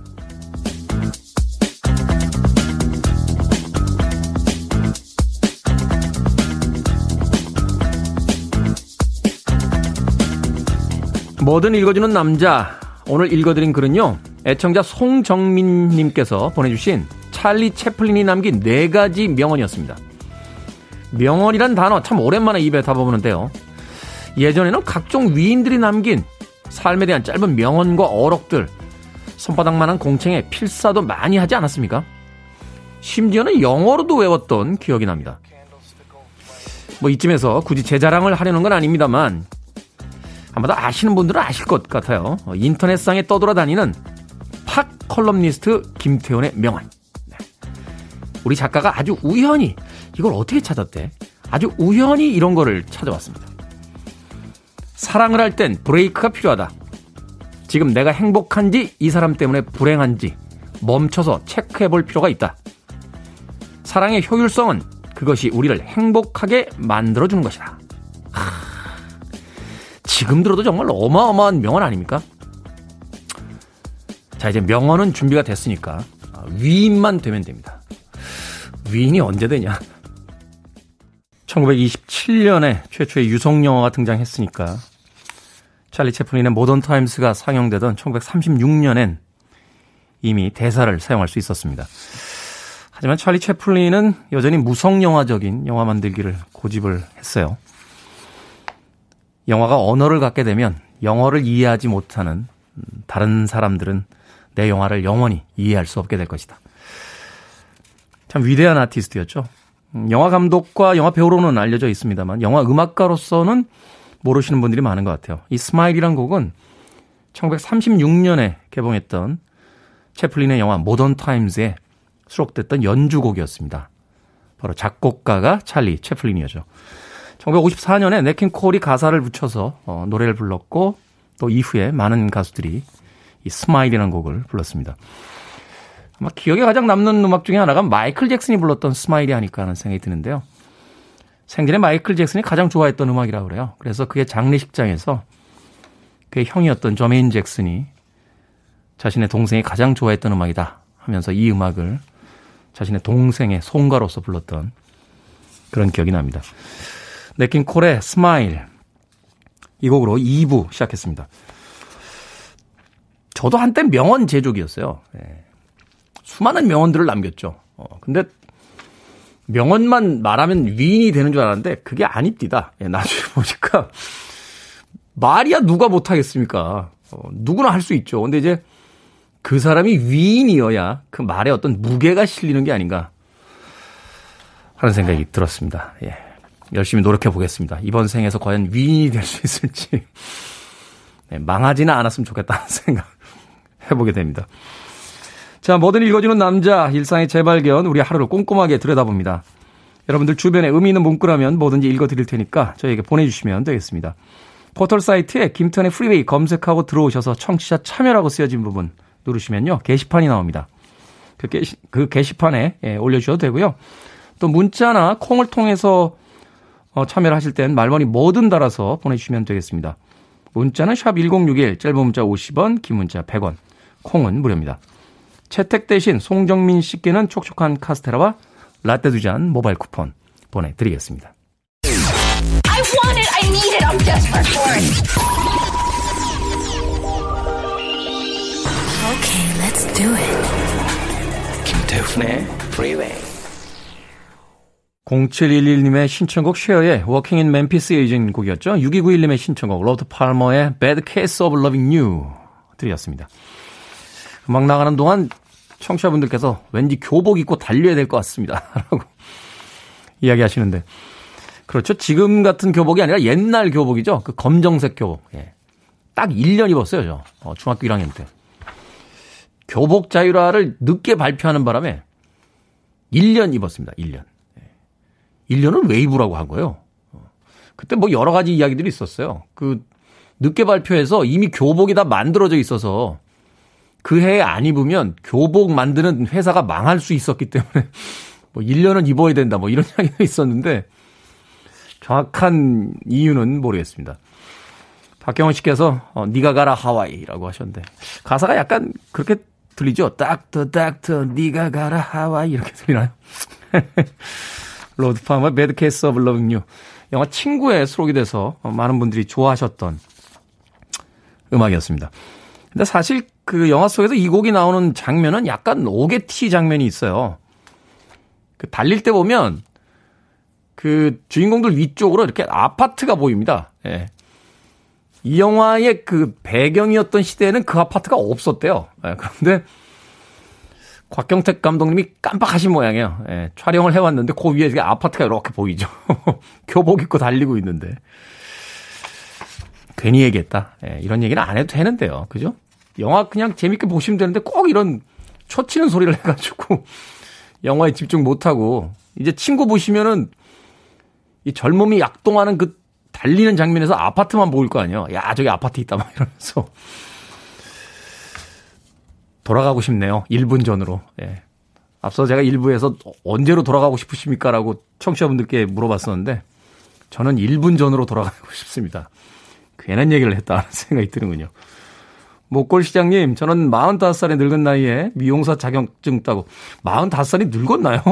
Speaker 1: 뭐든 읽어주는 남자. 오늘 읽어드린 글은요. 애청자 송정민님께서 보내주신 찰리 채플린이 남긴 네 가지 명언이었습니다. 명언이란 단어 참 오랜만에 입에 담아보는데요. 예전에는 각종 위인들이 남긴 삶에 대한 짧은 명언과 어록들, 손바닥만한 공책에 필사도 많이 하지 않았습니까? 심지어는 영어로도 외웠던 기억이 납니다. 뭐 이쯤에서 굳이 제 자랑을 하려는 건 아닙니다만 아마도 아시는 분들은 아실 것 같아요. 인터넷상에 떠돌아다니는 팝 컬럼니스트 김태훈의 명언. 네. 우리 작가가 아주 우연히 이걸 어떻게 찾았대? 아주 우연히 이런 거를 찾아왔습니다. 사랑을 할 땐 브레이크가 필요하다. 지금 내가 행복한지 이 사람 때문에 불행한지 멈춰서 체크해 볼 필요가 있다. 사랑의 효율성은 그것이 우리를 행복하게 만들어주는 것이다. 지금 들어도 정말 어마어마한 명언 아닙니까? 자, 이제 명언은 준비가 됐으니까 위인만 되면 됩니다. 위인이 언제 되냐? 1927년에 최초의 유성 영화가 등장했으니까 찰리 채플린의 모던 타임스가 상영되던 1936년엔 이미 대사를 사용할 수 있었습니다. 하지만 찰리 채플린은 여전히 무성 영화적인 영화 만들기를 고집을 했어요. 영화가 언어를 갖게 되면 영어를 이해하지 못하는 다른 사람들은 내 영화를 영원히 이해할 수 없게 될 것이다. 참 위대한 아티스트였죠. 음, 영화 감독과 영화 배우로는 알려져 있습니다만 영화 음악가로서는 모르시는 분들이 많은 것 같아요. 이 Smile이란 곡은 1936년에 개봉했던 채플린의 영화 Modern Times에 수록됐던 연주곡이었습니다. 바로 작곡가가 찰리 채플린이었죠. 1954년에 냇 킹 콜이 가사를 붙여서 어, 노래를 불렀고 또 이후에 많은 가수들이 이 Smile이라는 곡을 불렀습니다. 아마 기억에 가장 남는 음악 중에 하나가 마이클 잭슨이 불렀던 Smile이 아닐까 하는 생각이 드는데요. 생전에 마이클 잭슨이 가장 좋아했던 음악이라고 그래요. 그래서 그의 장례식장에서 그의 형이었던 저메인 잭슨이 자신의 동생이 가장 좋아했던 음악이다 하면서 이 음악을 자신의 동생의 송가로서 불렀던 그런 기억이 납니다. 냇 킹 콜의 Smile 이 곡으로 2부 시작했습니다. 저도 한때 명언 제조기였어요. 네. 수많은 명언들을 남겼죠. 어, 근데 명언만 말하면 위인이 되는 줄 알았는데 그게 아닙니다. 예, 나중에 보니까 말이야 누가 못하겠습니까? 어, 누구나 할 수 있죠. 근데 이제 그 사람이 위인이어야 그 말에 어떤 무게가 실리는 게 아닌가 하는 생각이 들었습니다. 예. 열심히 노력해 보겠습니다. 이번 생에서 과연 위인이 될 수 있을지 네, 망하지는 않았으면 좋겠다는 생각 해보게 됩니다. 자, 뭐든 읽어주는 남자, 일상의 재발견, 우리 하루를 꼼꼼하게 들여다봅니다. 여러분들 주변에 의미 있는 문구라면 뭐든지 읽어드릴 테니까 저에게 보내주시면 되겠습니다. 포털 사이트에 김태훈의 Freeway 검색하고 들어오셔서 청취자 참여라고 쓰여진 부분 누르시면요. 게시판이 나옵니다. 그, 게시, 그 게시판에 예, 올려주셔도 되고요. 또 문자나 콩을 통해서 어, 참여를 하실 땐 말머리 뭐든 달아서 보내주시면 되겠습니다. 문자는 샵 1061, 짧은 문자 50원, 긴 문자 100원, 콩은 무료입니다. 채택되신 송정민 씨께는 촉촉한 카스테라와 라떼 두 잔 모바일 쿠폰 보내드리겠습니다. Okay, 김태훈의 Freeway. 0711님의 신청곡 셰어의 Walking in Memphis 예전 곡이었죠. 6291님의 신청곡 로버트 파머의 Bad Case of Loving You 들이었습니다. 음악 나가는 동안 청취자분들께서 왠지 교복 입고 달려야 될 것 같습니다. 라고 이야기하시는데 그렇죠. 지금 같은 교복이 아니라 옛날 교복이죠. 그 검정색 교복. 예. 딱 1년 입었어요, 저. 어, 중학교 1학년 때. 교복 자율화를 늦게 발표하는 바람에 1년 입었습니다. 1년. 1년은 예. 왜 입으라고 한 거예요? 어. 그때 뭐 여러 가지 이야기들이 있었어요. 그 늦게 발표해서 이미 교복이 다 만들어져 있어서 그 해에 안 입으면 교복 만드는 회사가 망할 수 있었기 때문에 뭐 1년은 입어야 된다 뭐 이런 이야기가 있었는데 정확한 이유는 모르겠습니다. 박경원 씨께서 어, 니가 가라 하와이라고 하셨는데 가사가 약간 그렇게 들리죠? Doctor Doctor 니가 가라 하와이 이렇게 들리나요? 로버트 파머 Bad Case of Loving You 영화 친구에 수록이 돼서 많은 분들이 좋아하셨던 음악이었습니다. 근데 사실 그 영화 속에서 이 곡이 나오는 장면은 약간 오게티 장면이 있어요. 그 달릴 때 보면 그 주인공들 위쪽으로 이렇게 아파트가 보입니다. 예. 이 영화의 그 배경이었던 시대에는 그 아파트가 없었대요. 예, 그런데 곽경택 감독님이 깜빡하신 모양이에요. 예, 촬영을 해왔는데 그 위에 아파트가 이렇게 보이죠. 교복 입고 달리고 있는데. 괜히 얘기했다. 예, 이런 얘기는 안 해도 되는데요. 그죠? 영화 그냥 재밌게 보시면 되는데 꼭 이런 초치는 소리를 해가지고 영화에 집중 못하고 이제 친구 보시면은 이 젊음이 약동하는 그 달리는 장면에서 아파트만 보일 거 아니에요. 야, 저기 아파트 있다 막 이러면서 돌아가고 싶네요. 1분 전으로. 예. 앞서 제가 1부에서 언제로 돌아가고 싶으십니까라고 청취자분들께 물어봤었는데 저는 1분 전으로 돌아가고 싶습니다. 괜한 얘기를 했다는 생각이 드는군요. 목골 시장님, 저는 45살의 늙은 나이에 미용사 자격증 따고 45살이 늙었나요?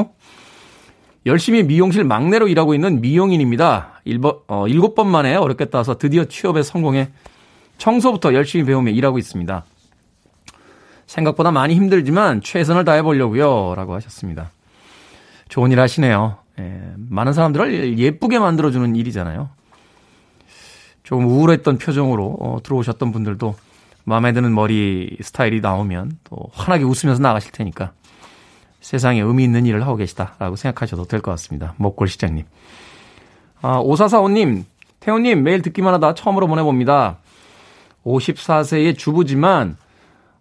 Speaker 1: 열심히 미용실 막내로 일하고 있는 미용인입니다. 1번, 어, 7번 만에 어렵게 따서 드디어 취업에 성공해 청소부터 열심히 배우며 일하고 있습니다. 생각보다 많이 힘들지만 최선을 다해 보려고요. 라고 하셨습니다. 좋은 일 하시네요. 예, 많은 사람들을 예쁘게 만들어주는 일이잖아요. 조금 우울했던 표정으로 어, 들어오셨던 분들도 마음에 드는 머리 스타일이 나오면 또 환하게 웃으면서 나가실 테니까 세상에 의미 있는 일을 하고 계시다라고 생각하셔도 될 것 같습니다. 먹골 시장님. 아, 오사사오님, 태호님 매일 듣기만 하다 처음으로 보내봅니다. 54세의 주부지만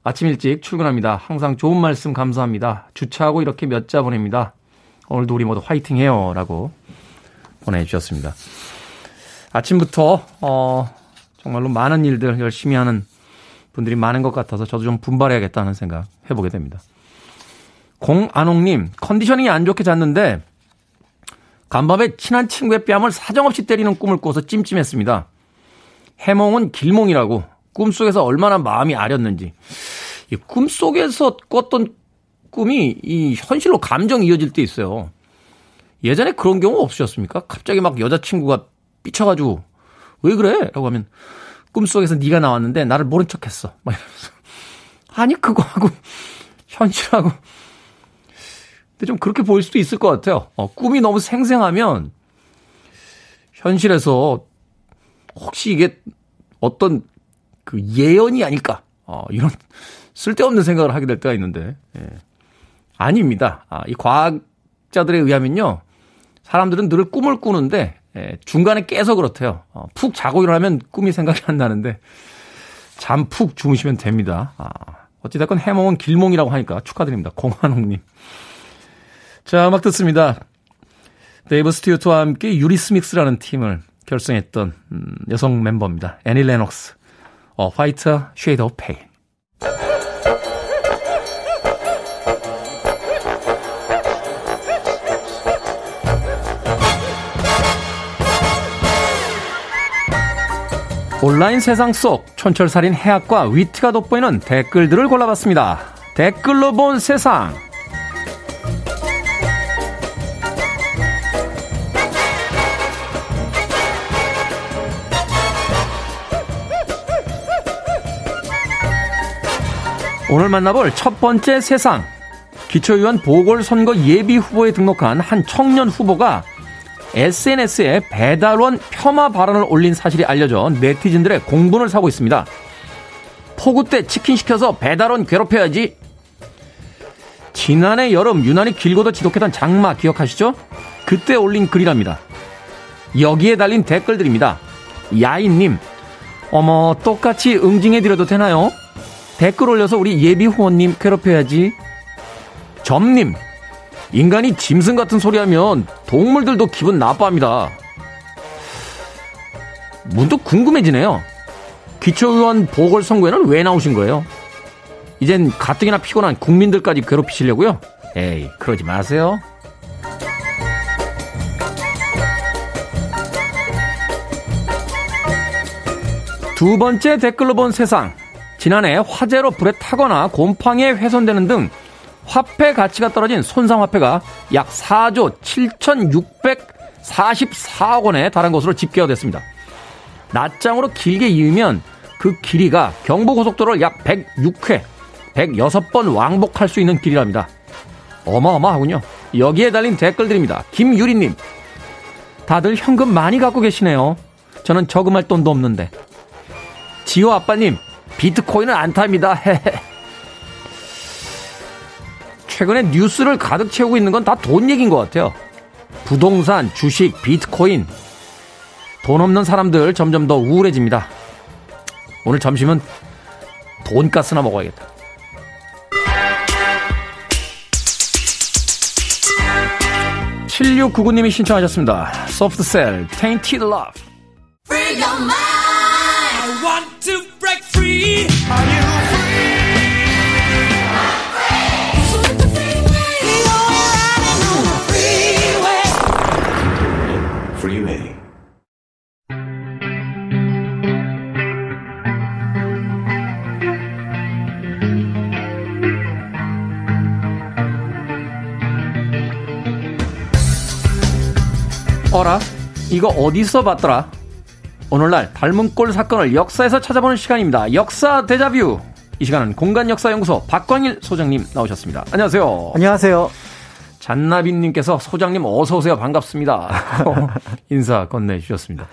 Speaker 1: 아침 일찍 출근합니다. 항상 좋은 말씀 감사합니다. 주차하고 이렇게 몇 자 보냅니다. 오늘도 우리 모두 화이팅 해요. 라고 보내주셨습니다. 아침부터, 어, 정말로 많은 일들 열심히 하는 분들이 많은 것 같아서 저도 좀 분발해야겠다는 생각 해보게 됩니다. 공안홍님, 컨디션이 안 좋게 잤는데 간밤에 친한 친구의 뺨을 사정없이 때리는 꿈을 꿔서 찜찜했습니다. 해몽은 길몽이라고 꿈속에서 얼마나 마음이 아렸는지 이 꿈속에서 꿨던 꿈이 이 현실로 감정이 이어질 때 있어요. 예전에 그런 경우 없으셨습니까? 갑자기 막 여자친구가 삐쳐가지고 왜 그래? 라고 하면 꿈속에서 네가 나왔는데 나를 모른 척했어. 막 이러면서 아니 그거하고 현실하고 근데 좀 그렇게 보일 수도 있을 것 같아요. 어, 꿈이 너무 생생하면 현실에서 혹시 이게 어떤 그 예언이 아닐까? 어, 이런 쓸데없는 생각을 하게 될 때가 있는데 예. 아닙니다. 아, 이 과학자들에 의하면요. 사람들은 늘 꿈을 꾸는데 예, 중간에 깨서 그렇대요. 어, 푹 자고 일어나면 꿈이 생각이 안 나는데 잠 푹 주무시면 됩니다. 아, 어찌됐건 해몽은 길몽이라고 하니까 축하드립니다. 공한홍님. 자, 음악 듣습니다. 데이브 스튜어트와 함께 유리스믹스라는 팀을 결성했던 음, 여성 멤버입니다. 애니 레녹스. A Whiter Shade of Pale. 온라인 세상 속 촌철살인 해학과 위트가 돋보이는 댓글들을 골라봤습니다. 댓글로 본 세상. 오늘 만나볼 첫 번째 세상. 기초의원 보궐선거 예비 후보에 등록한 한 청년 후보가 SNS에 배달원 폄하 발언을 올린 사실이 알려져 네티즌들의 공분을 사고 있습니다. 포구 때 치킨 시켜서 배달원 괴롭혀야지. 지난해 여름 유난히 길고도 지독했던 장마 기억하시죠? 그때 올린 글이랍니다. 여기에 달린 댓글들입니다. 야인님, 어머, 똑같이 응징해드려도 되나요? 댓글 올려서 우리 예비 후원님 괴롭혀야지. 점님, 인간이 짐승 같은 소리 하면 동물들도 기분 나빠합니다. 문득 궁금해지네요. 기초의원 보궐선거에는 왜 나오신 거예요? 이젠 가뜩이나 피곤한 국민들까지 괴롭히시려고요? 에이, 그러지 마세요. 두 번째 댓글로 본 세상. 지난해 화재로 불에 타거나 곰팡이에 훼손되는 등 화폐 가치가 떨어진 손상화폐가 약 4조 7,644억 원에 달한 것으로 집계가 됐습니다. 낱장으로 길게 이으면 그 길이가 경부고속도로를 약 106회, 106번 왕복할 수 있는 길이랍니다. 어마어마하군요. 여기에 달린 댓글들입니다. 김유리님. 다들 현금 많이 갖고 계시네요. 저는 저금할 돈도 없는데. 지호 아빠님, 비트코인은 안 탑니다. 최근에 뉴스를 가득 채우고 있는 건 다 돈 얘기인 것 같아요. 부동산, 주식, 비트코인. 돈 없는 사람들 점점 더 우울해집니다. 오늘 점심은 돈가스나 먹어야겠다. 7699님이 신청하셨습니다. 소프트셀, Tainted Love. 이거 어디서 봤더라? 오늘날 닮은 꼴 사건을 역사에서 찾아보는 시간입니다. 역사 대자뷰. 이 시간은 공간역사연구소 박광일 소장님 나오셨습니다. 안녕하세요.
Speaker 3: 안녕하세요.
Speaker 1: 잔나비님께서 소장님 어서 오세요. 반갑습니다. 인사 건네주셨습니다.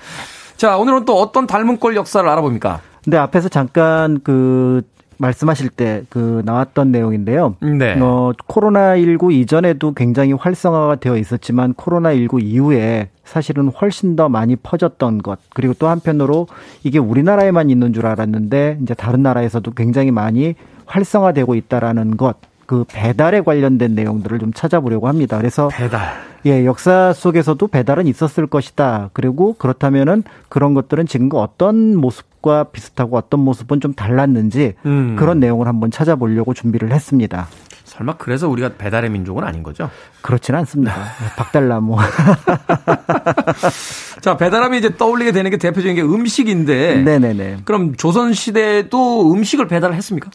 Speaker 1: 자, 오늘은 또 어떤 닮은 꼴 역사를 알아봅니까?
Speaker 3: 네, 앞에서 잠깐 그 말씀하실 때 그 나왔던 내용인데요.
Speaker 1: 네.
Speaker 3: 어, 코로나19 이전에도 굉장히 활성화가 되어 있었지만 코로나19 이후에 사실은 훨씬 더 많이 퍼졌던 것. 그리고 또 한편으로 이게 우리나라에만 있는 줄 알았는데 이제 다른 나라에서도 굉장히 많이 활성화되고 있다라는 것. 그 배달에 관련된 내용들을 좀 찾아보려고 합니다. 그래서
Speaker 1: 배달.
Speaker 3: 예, 역사 속에서도 배달은 있었을 것이다. 그리고 그렇다면은 그런 것들은 지금과 어떤 모습 과 비슷하고 어떤 모습은 좀 달랐는지
Speaker 1: 음.
Speaker 3: 그런 내용을 한번 찾아보려고 준비를 했습니다.
Speaker 1: 설마 그래서 우리가 배달의 민족은 아닌 거죠?
Speaker 3: 그렇지는 않습니다. 박달나무.
Speaker 1: 자, 배달하면 이제 떠올리게 되는 게 대표적인 게 음식인데.
Speaker 3: 네네네.
Speaker 1: 그럼 조선 시대도 음식을 배달을 했습니까?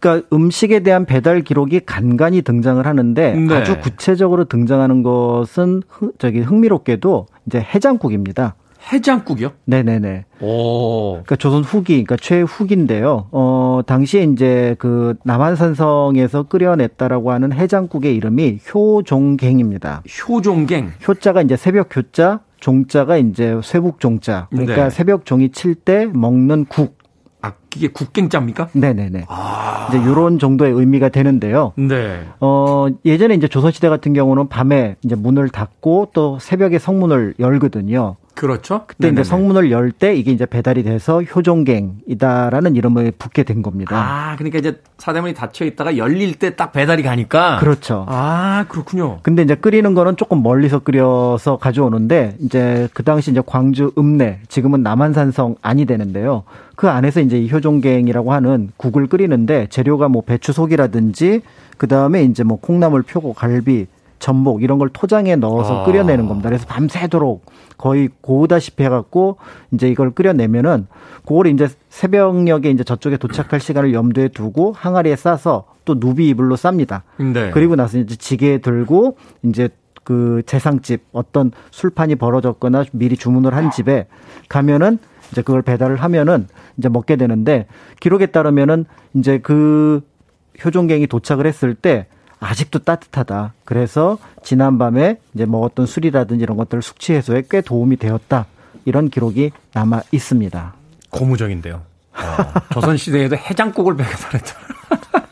Speaker 3: 그러니까 음식에 대한 배달 기록이 간간히 등장을 하는데
Speaker 1: 네.
Speaker 3: 아주 구체적으로 등장하는 것은 흥, 저기 흥미롭게도 이제 해장국입니다.
Speaker 1: 해장국이요?
Speaker 3: 네네네.
Speaker 1: 오.
Speaker 3: 그러니까 조선 후기, 그러니까 최후기인데요. 어, 당시에 이제 그 남한산성에서 끓여냈다라고 하는 해장국의 이름이 효종갱입니다.
Speaker 1: 효종갱.
Speaker 3: 효자가 이제 새벽 효자, 종자가 이제 쇠북 종자. 그러니까
Speaker 1: 네.
Speaker 3: 새벽 종이 칠 때 먹는 국.
Speaker 1: 아, 이게 국갱자입니까?
Speaker 3: 네네네.
Speaker 1: 아.
Speaker 3: 이제 요런 정도의 의미가 되는데요.
Speaker 1: 네.
Speaker 3: 어, 예전에 이제 조선시대 같은 경우는 밤에 이제 문을 닫고 또 새벽에 성문을 열거든요.
Speaker 1: 그렇죠.
Speaker 3: 그때
Speaker 1: 네네네.
Speaker 3: 이제 성문을 열 때 이게 이제 배달이 돼서 효종갱이다라는 이름을 붙게 된 겁니다.
Speaker 1: 아, 그러니까 이제 사대문이 닫혀 있다가 열릴 때 딱 배달이 가니까.
Speaker 3: 그렇죠.
Speaker 1: 아, 그렇군요.
Speaker 3: 근데 이제 끓이는 거는 조금 멀리서 끓여서 가져오는데 이제 그 당시 이제 광주 읍내 지금은 남한산성 안이 되는데요. 그 안에서 이제 이 효종갱이라고 하는 국을 끓이는데 재료가 뭐 배추 속이라든지 그 다음에 이제 뭐 콩나물, 표고, 갈비, 전복 이런 걸 토장에 넣어서
Speaker 1: 아.
Speaker 3: 끓여내는 겁니다. 그래서 밤새도록 거의 고우다시피 해갖고 이제 이걸 끓여내면은 그걸 이제 새벽녘에 이제 저쪽에 도착할 시간을 염두에 두고 항아리에 싸서 또 누비 이불로 쌉니다.
Speaker 1: 네.
Speaker 3: 그리고 나서 이제 지게에 들고 이제 그 재상집 어떤 술판이 벌어졌거나 미리 주문을 한 집에 가면은 이제 그걸 배달을 하면은 이제 먹게 되는데 기록에 따르면은 이제 그 효종갱이 도착을 했을 때 아직도 따뜻하다. 그래서 지난밤에 이제 먹었던 술이라든지 이런 것들 숙취 해소에 꽤 도움이 되었다. 이런 기록이 남아 있습니다.
Speaker 1: 고무적인데요. 어, 조선 시대에도 해장국을 배달했다.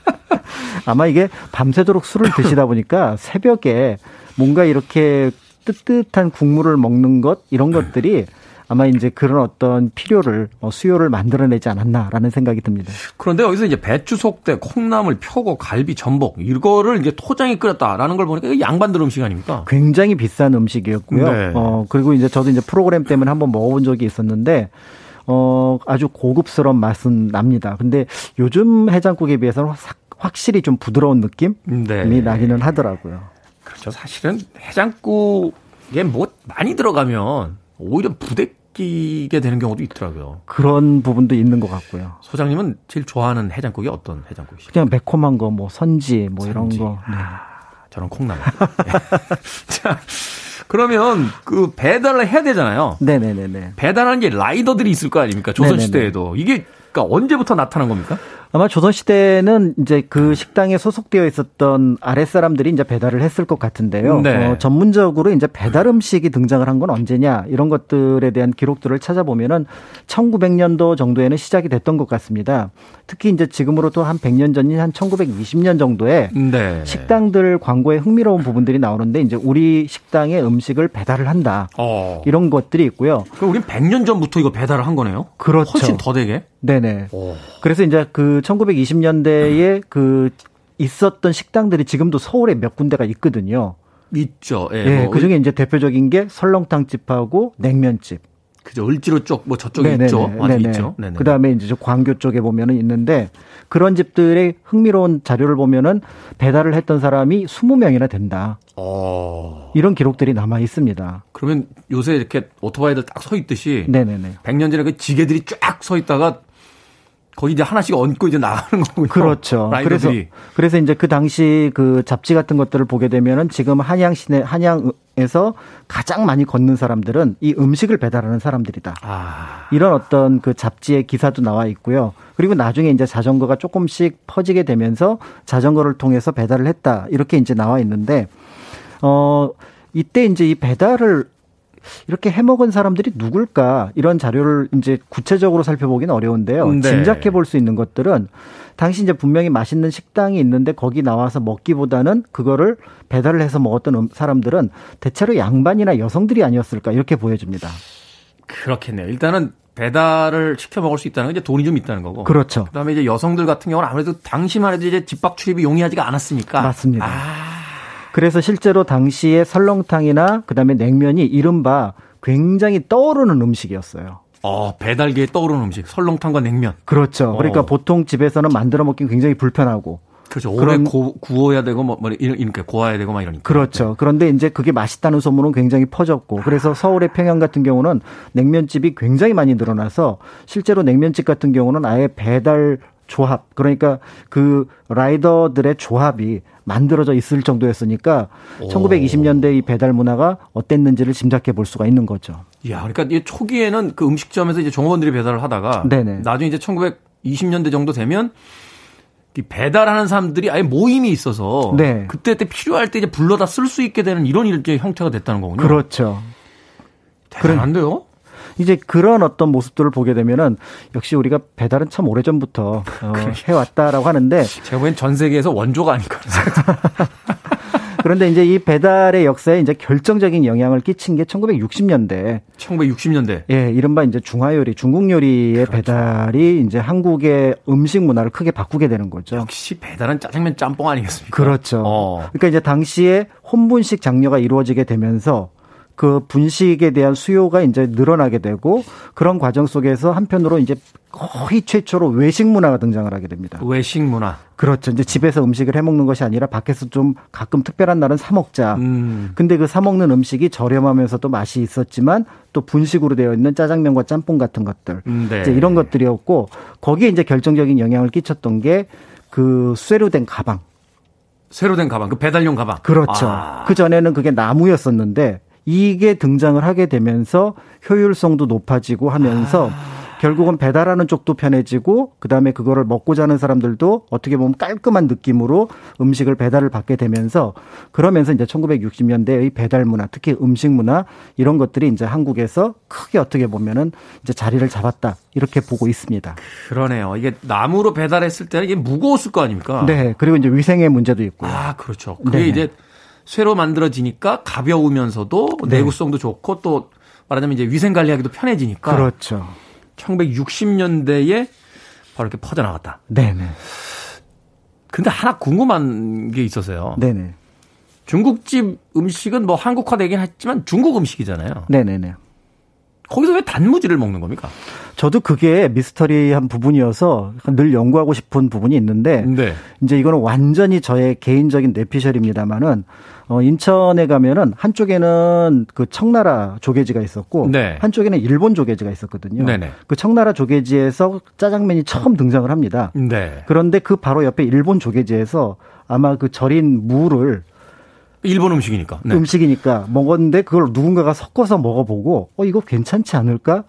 Speaker 3: 아마 이게 밤새도록 술을 드시다 보니까 새벽에 뭔가 이렇게 뜨뜻한 국물을 먹는 것 이런 것들이 아마 이제 그런 어떤 필요를 어, 수요를 만들어내지 않았나라는 생각이 듭니다.
Speaker 1: 그런데 여기서 이제 배추 속대, 콩나물, 표고, 갈비, 전복 이거를 이제 토장이 끓였다라는 걸 보니까 양반들 음식 아닙니까?
Speaker 3: 굉장히 비싼 음식이었고요. 네. 어 그리고 이제 저도 이제 프로그램 때문에 한번 먹어본 적이 있었는데 어 아주 고급스러운 맛은 납니다. 근데 요즘 해장국에 비해서는 확실히 좀 부드러운 느낌이 네. 나기는 하더라고요.
Speaker 1: 그렇죠. 사실은 해장국에 뭐 많이 들어가면 오히려 부대 끼게 되는 경우도 있더라고요.
Speaker 3: 그런 부분도 있는 것 같고요.
Speaker 1: 소장님은 제일 좋아하는 해장국이 어떤 해장국이시죠?
Speaker 3: 그냥 매콤한 거, 뭐 선지, 뭐 선지. 이런 거. 네.
Speaker 1: 아, 저는 콩나물. 자, 그러면 그 배달을 해야 되잖아요.
Speaker 3: 네네네네.
Speaker 1: 배달하는 게 라이더들이 있을 거 아닙니까? 조선시대에도. 이게 그러니까 언제부터 나타난 겁니까?
Speaker 3: 아마 조선시대는 이제 그 식당에 소속되어 있었던 아랫사람들이 이제 배달을 했을 것 같은데요. 네. 어, 전문적으로 이제 배달 음식이 등장을 한 건 언제냐 이런 것들에 대한 기록들을 찾아보면은 1900년도 정도에는 시작이 됐던 것 같습니다. 특히 이제 지금으로도 한 100년 전인 한 1920년 정도에 네. 식당들 광고에 흥미로운 부분들이 나오는데 이제 우리 식당에 음식을 배달을 한다. 어. 이런 것들이 있고요.
Speaker 1: 그럼 우린 100년 전부터 이거 배달을 한 거네요?
Speaker 3: 그렇죠.
Speaker 1: 훨씬 더 되게?
Speaker 3: 네네. 오. 그래서 이제 그 1920년대에 그 있었던 식당들이 지금도 서울에 몇 군데가 있거든요.
Speaker 1: 있죠.
Speaker 3: 예. 예 뭐. 그 중에 이제 대표적인 게 설렁탕집하고 냉면집.
Speaker 1: 그죠. 을지로 쪽, 뭐 저쪽에 네네네. 있죠.
Speaker 3: 맞아 있죠. 그 다음에 이제 저 광교 쪽에 보면은 있는데 그런 집들의 흥미로운 자료를 보면은 배달을 했던 사람이 20명이나 된다. 어. 이런 기록들이 남아 있습니다.
Speaker 1: 그러면 요새 이렇게 오토바이들 딱 서 있듯이
Speaker 3: 네네네.
Speaker 1: 100년 전에 그 지게들이 쫙 서 있다가 거기 이제 하나씩 얹고 이제 나가는 거군요.
Speaker 3: 그렇죠. 라이더들이. 그래서 그래서 이제 그 당시 그 잡지 같은 것들을 보게 되면은 지금 한양 시내 한양 에서 가장 많이 걷는 사람들은 이 음식을 배달하는 사람들이다. 아. 이런 어떤 그 잡지의 기사도 나와 있고요. 그리고 나중에 이제 자전거가 조금씩 퍼지게 되면서 자전거를 통해서 배달을 했다. 이렇게 이제 나와 있는데 어 이때 이제 이 배달을 이렇게 해먹은 사람들이 누굴까 이런 자료를 이제 구체적으로 살펴보기는 어려운데요. 네. 짐작해 볼 수 있는 것들은 당시 이제 분명히 맛있는 식당이 있는데 거기 나와서 먹기보다는 그거를 배달을 해서 먹었던 음, 사람들은 대체로 양반이나 여성들이 아니었을까 이렇게 보여집니다.
Speaker 1: 그렇겠네요. 일단은 배달을 시켜 먹을 수 있다는 건 이제 돈이 좀 있다는 거고.
Speaker 3: 그렇죠.
Speaker 1: 그다음에 이제 여성들 같은 경우는 아무래도 당시만 해도 이제 집밥 출입이 용이하지가 않았으니까.
Speaker 3: 맞습니다. 아. 그래서 실제로 당시에 설렁탕이나 그다음에 냉면이 이른바 굉장히 떠오르는 음식이었어요.
Speaker 1: 어, 배달기에 떠오르는 음식, 설렁탕과 냉면.
Speaker 3: 그렇죠. 그러니까 어. 보통 집에서는 만들어 먹기 굉장히 불편하고.
Speaker 1: 그렇죠. 오래 고, 구워야 되고 뭐, 뭐 이렇게 고아야 되고 막 이러니까.
Speaker 3: 그렇죠. 네. 그런데 이제 그게 맛있다는 소문은 굉장히 퍼졌고 그래서 서울의 평양 같은 경우는 냉면집이 굉장히 많이 늘어나서 실제로 냉면집 같은 경우는 아예 배달 조합 그러니까 그 라이더들의 조합이 만들어져 있을 정도였으니까 오. 1920년대 이 배달 문화가 어땠는지를 짐작해 볼 수가 있는 거죠.
Speaker 1: 야, 그러니까 이 초기에는 그 음식점에서 이제 종업원들이 배달을 하다가 네네. 나중에 이제 1920년대 정도 되면 이 배달하는 사람들이 아예 모임이 있어서 네. 그때 때 필요할 때 이제 불러다 쓸 수 있게 되는 이런 일제 형태가 됐다는 거군요.
Speaker 3: 그렇죠.
Speaker 1: 대단한데요?
Speaker 3: 이제 그런 어떤 모습들을 보게 되면은 역시 우리가 배달은 참 오래전부터 어, 해왔다라고 하는데
Speaker 1: 제가 보기엔 전 세계에서 원조가 아닐까
Speaker 3: 그런데 이제 이 배달의 역사에 이제 결정적인 영향을 끼친 게 1960년대.
Speaker 1: 1960년대.
Speaker 3: 예, 이른바 이제 중화 요리, 중국 요리의 그렇죠. 배달이 이제 한국의 음식 문화를 크게 바꾸게 되는 거죠.
Speaker 1: 역시 배달은 짜장면 짬뽕 아니겠습니까?
Speaker 3: 그렇죠. 어. 그러니까 이제 당시에 혼분식 장려가 이루어지게 되면서 그 분식에 대한 수요가 이제 늘어나게 되고 그런 과정 속에서 한편으로 이제 거의 최초로 외식 문화가 등장을 하게 됩니다.
Speaker 1: 외식 문화.
Speaker 3: 그렇죠. 이제 집에서 음식을 해 먹는 것이 아니라 밖에서 좀 가끔 특별한 날은 사 먹자. 음. 근데 그 사 먹는 음식이 저렴하면서도 맛이 있었지만 또 분식으로 되어 있는 짜장면과 짬뽕 같은 것들. 음, 네. 이제 이런 것들이었고 거기에 이제 결정적인 영향을 끼쳤던 게 그 쇠로 된 가방.
Speaker 1: 쇠로 된 가방, 그 배달용 가방.
Speaker 3: 그렇죠. 아. 그 전에는 그게 나무였었는데 이게 등장을 하게 되면서 효율성도 높아지고 하면서 아. 결국은 배달하는 쪽도 편해지고 그다음에 그거를 먹고 자는 사람들도 어떻게 보면 깔끔한 느낌으로 음식을 배달을 받게 되면서 그러면서 이제 1960년대의 배달 문화, 특히 음식 문화 이런 것들이 이제 한국에서 크게 어떻게 보면은 이제 자리를 잡았다. 이렇게 보고 있습니다.
Speaker 1: 그러네요. 이게 나무로 배달했을 때는 이게 무거웠을 거 아닙니까?
Speaker 3: 네. 그리고 이제 위생의 문제도 있고요.
Speaker 1: 아, 그렇죠. 그게
Speaker 3: 네네.
Speaker 1: 이제 쇠로 만들어지니까 가벼우면서도
Speaker 3: 네.
Speaker 1: 내구성도 좋고 또 말하자면 이제 위생 관리하기도 편해지니까
Speaker 3: 그렇죠.
Speaker 1: 1960년대에 바로 이렇게 퍼져나갔다.
Speaker 3: 네네.
Speaker 1: 근데 하나 궁금한 게 있어서요.
Speaker 3: 네네.
Speaker 1: 중국집 음식은 뭐 한국화되긴 했지만 중국 음식이잖아요.
Speaker 3: 네네네.
Speaker 1: 거기서 왜 단무지를 먹는 겁니까?
Speaker 3: 저도 그게 미스터리한 부분이어서 늘 연구하고 싶은 부분이 있는데
Speaker 1: 네.
Speaker 3: 이제 이거는 완전히 저의 개인적인 뇌피셜입니다만은 어 인천에 가면은 한쪽에는 그 청나라 조개지가 있었고
Speaker 1: 네.
Speaker 3: 한쪽에는 일본 조개지가 있었거든요.
Speaker 1: 네네.
Speaker 3: 그 청나라 조개지에서 짜장면이 처음 등장을 합니다.
Speaker 1: 네.
Speaker 3: 그런데 그 바로 옆에 일본 조개지에서 아마 그 절인 무를
Speaker 1: 일본 음식이니까. 네.
Speaker 3: 음식이니까 먹었는데 그걸 누군가가 섞어서 먹어보고 어 이거 괜찮지 않을까?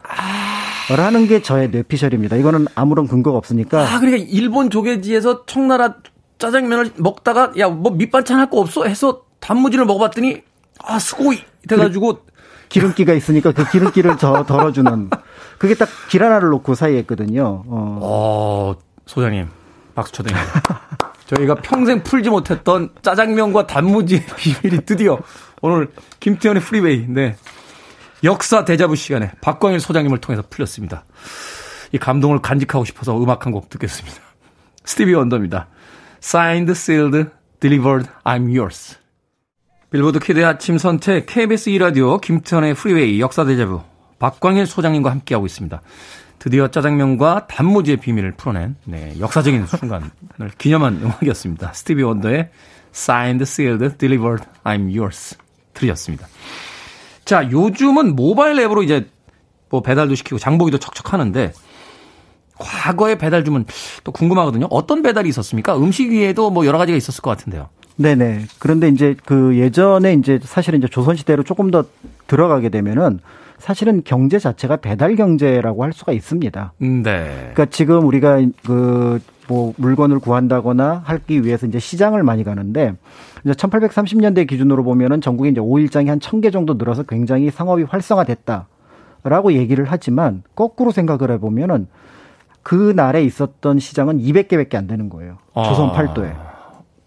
Speaker 3: 라는 게 저의 뇌피셜입니다. 이거는 아무런 근거가 없으니까
Speaker 1: 아, 그러니까 일본 조개지에서 청나라 짜장면을 먹다가 야, 뭐 밑반찬 할 거 없어? 해서 단무지를 먹어봤더니 아, 스고이 돼가지고
Speaker 3: 기름기가 있으니까 그 기름기를 더 덜어주는 그게 딱 길 하나를 놓고 사이에 있거든요. 어.
Speaker 1: 어, 소장님, 박수 쳐드립니다. 저희가 평생 풀지 못했던 짜장면과 단무지의 비밀이 드디어 오늘 김태훈의 Freeway, 네. 역사 대자부 시간에 박광일 소장님을 통해서 풀렸습니다. 이 감동을 간직하고 싶어서 음악 한 곡 듣겠습니다. 스티비 원더입니다. Signed, sealed, delivered, I'm yours. Billboard Kid의 아침 선택 KBS 2라디오 김태훈의 Freeway 역사 대자부 박광일 소장님과 함께하고 있습니다. 드디어 짜장면과 단무지의 비밀을 풀어낸 네, 역사적인 순간을 기념한 음악이었습니다. 스티비 원더의 Signed, Sealed, Delivered, I'm Yours 들으셨습니다. 자, 요즘은 모바일 앱으로 이제 뭐 배달도 시키고 장보기도 척척 하는데 과거의 배달 주문 또 궁금하거든요. 어떤 배달이 있었습니까? 음식 위에도 뭐 여러 가지가 있었을 것 같은데요.
Speaker 3: 네네. 그런데 이제 그 예전에 이제 사실은 이제 조선시대로 조금 더 들어가게 되면은 사실은 경제 자체가 배달 경제라고 할 수가 있습니다.
Speaker 1: 음, 네.
Speaker 3: 그러니까 지금 우리가 그 뭐 물건을 구한다거나 하기 위해서 이제 시장을 많이 가는데 이제 1830년대 기준으로 보면은 전국에 이제 5일장이 한 1000개 정도 늘어서 굉장히 상업이 활성화됐다라고 얘기를 하지만 거꾸로 생각을 해 보면은 그 날에 있었던 시장은 200개밖에 안 되는 거예요. 조선
Speaker 1: 아.
Speaker 3: 팔도에.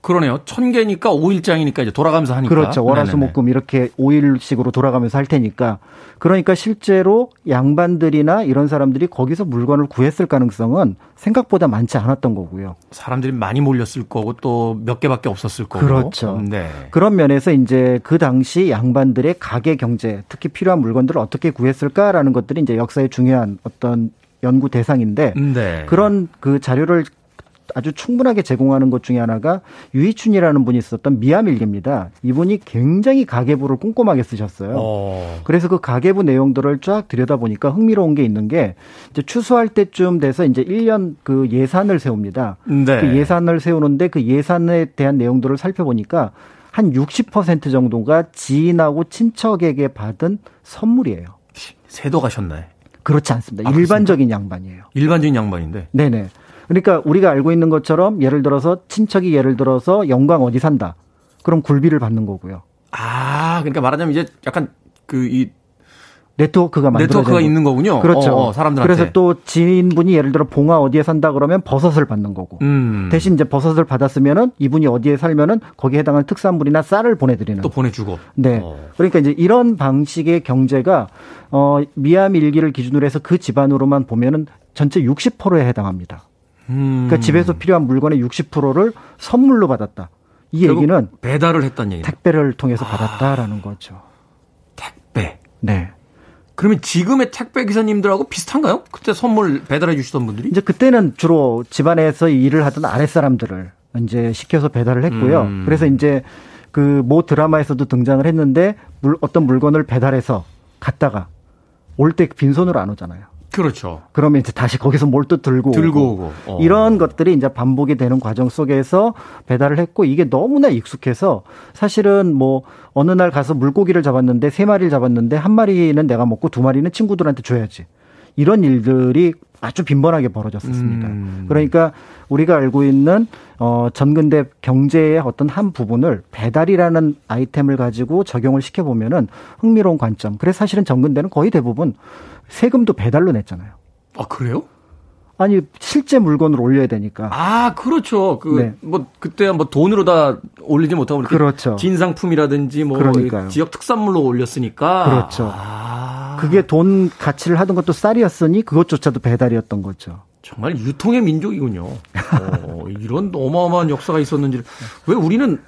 Speaker 1: 그러네요. 천 개니까 5일장이니까 이제 돌아가면서 하니까.
Speaker 3: 그렇죠. 월화수목금 이렇게 5일씩으로 돌아가면서 할 테니까. 그러니까 실제로 양반들이나 이런 사람들이 거기서 물건을 구했을 가능성은 생각보다 많지 않았던 거고요.
Speaker 1: 사람들이 많이 몰렸을 거고 또 몇 개밖에 없었을 거고.
Speaker 3: 그렇죠.
Speaker 1: 네.
Speaker 3: 그런 면에서 이제 그 당시 양반들의 가계 경제, 특히 필요한 물건들을 어떻게 구했을까라는 것들이 이제 역사의 중요한 어떤 연구 대상인데
Speaker 1: 네.
Speaker 3: 그런 그 자료를 아주 충분하게 제공하는 것 중에 하나가 유이춘이라는 분이 썼던 미암일기입니다. 이분이 굉장히 가계부를 꼼꼼하게 쓰셨어요.
Speaker 1: 어.
Speaker 3: 그래서 그 가계부 내용들을 쫙 들여다 보니까 흥미로운 게 있는 게 이제 추수할 때쯤 돼서 이제 1년 그 예산을 세웁니다.
Speaker 1: 네.
Speaker 3: 그 예산을 세우는데 그 예산에 대한 내용들을 살펴보니까 한 60% 정도가 지인하고 친척에게 받은 선물이에요.
Speaker 1: 세도 가셨나요?
Speaker 3: 그렇지 않습니다.
Speaker 1: 아,
Speaker 3: 일반적인 양반이에요.
Speaker 1: 일반적인 양반인데.
Speaker 3: 네네. 그러니까 우리가 알고 있는 것처럼 예를 들어서 친척이 예를 들어서 영광 어디 산다. 그럼 굴비를 받는 거고요.
Speaker 1: 아, 그러니까 말하자면 이제 약간 그이
Speaker 3: 네트워크가
Speaker 1: 네트워크가 있는 거군요.
Speaker 3: 그렇죠.
Speaker 1: 어, 어, 사람들한테.
Speaker 3: 그래서 또 지인분이 예를 들어 봉화 어디에 산다 그러면 버섯을 받는 거고.
Speaker 1: 음.
Speaker 3: 대신 이제 버섯을 받았으면은 이분이 어디에 살면은 거기에 해당하는 특산물이나 쌀을 보내드리는.
Speaker 1: 또 보내주고.
Speaker 3: 네.
Speaker 1: 어.
Speaker 3: 그러니까 이제 이런 방식의 경제가 어 미암 일기를 기준으로 해서 그 집안으로만 보면은 전체 60%에 해당합니다.
Speaker 1: 음.
Speaker 3: 그러니까 집에서 필요한 물건의 60%를 선물로 받았다. 이 얘기는
Speaker 1: 배달을 했다는 얘기네.
Speaker 3: 택배를 통해서 받았다라는 거죠.
Speaker 1: 택배.
Speaker 3: 네.
Speaker 1: 그러면 지금의 택배 기사님들하고 비슷한가요? 그때 선물 배달해 주시던 분들이?
Speaker 3: 이제 그때는 주로 집안에서 일을 하던 아랫사람들을 이제 시켜서 배달을 했고요.
Speaker 1: 음.
Speaker 3: 그래서 이제 그 모 드라마에서도 등장을 했는데 물, 어떤 물건을 배달해서 갔다가 올 때 빈손으로 안 오잖아요.
Speaker 1: 그렇죠.
Speaker 3: 그러면 이제 다시 거기서 뭘또 들고
Speaker 1: 들고
Speaker 3: 오고.
Speaker 1: 오고. 어.
Speaker 3: 이런 것들이 이제 반복이 되는 과정 속에서 배달을 했고 이게 너무나 익숙해서 사실은 뭐 어느 날 가서 물고기를 잡았는데 세 마리를 잡았는데 한 마리는 내가 먹고 두 마리는 친구들한테 줘야지. 이런 일들이 아주 빈번하게 벌어졌었습니다. 음. 그러니까 우리가 알고 있는 어 전근대 경제의 어떤 한 부분을 배달이라는 아이템을 가지고 적용을 시켜 보면은 흥미로운 관점. 그래서 사실은 전근대는 거의 대부분 세금도 배달로 냈잖아요.
Speaker 1: 아 그래요?
Speaker 3: 아니 실제 물건을 올려야 되니까.
Speaker 1: 아 그렇죠. 그뭐 네. 그때 뭐 돈으로 다 올리지 못하고 그렇죠. 진상품이라든지 뭐 그러니까요. 지역 특산물로 올렸으니까.
Speaker 3: 그렇죠. 아. 그게 돈 가치를 하던 것도 쌀이었으니 그것조차도 배달이었던 거죠.
Speaker 1: 정말 유통의 민족이군요. 어, 이런 어마어마한 역사가 있었는지 왜 우리는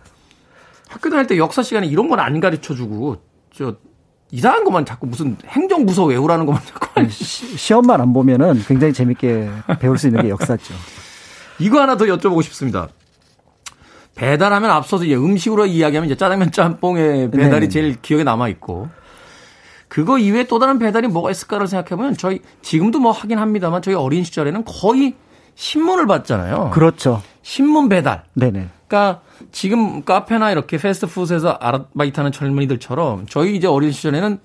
Speaker 1: 학교 다닐 때 역사 시간에 이런 건 안 가르쳐 주고 저 이상한 것만 자꾸 무슨 행정부서 외우라는 것만 자꾸
Speaker 3: 시, 시험만 안 보면은 굉장히 재밌게 배울 수 있는 게 역사죠.
Speaker 1: 이거 하나 더 여쭤보고 싶습니다. 배달하면 앞서서 이제 음식으로 이야기하면 이제 짜장면 짬뽕의 배달이 네. 제일 기억에 남아 있고 그거 이외에 또 다른 배달이 뭐가 있을까를 생각해보면 저희 지금도 뭐 하긴 합니다만 저희 어린 시절에는 거의 신문을 봤잖아요.
Speaker 3: 그렇죠.
Speaker 1: 신문 배달.
Speaker 3: 네네.
Speaker 1: 그러니까 지금 카페나 이렇게 패스트푸드에서 아르바이트하는 젊은이들처럼 저희 이제 어린 시절에는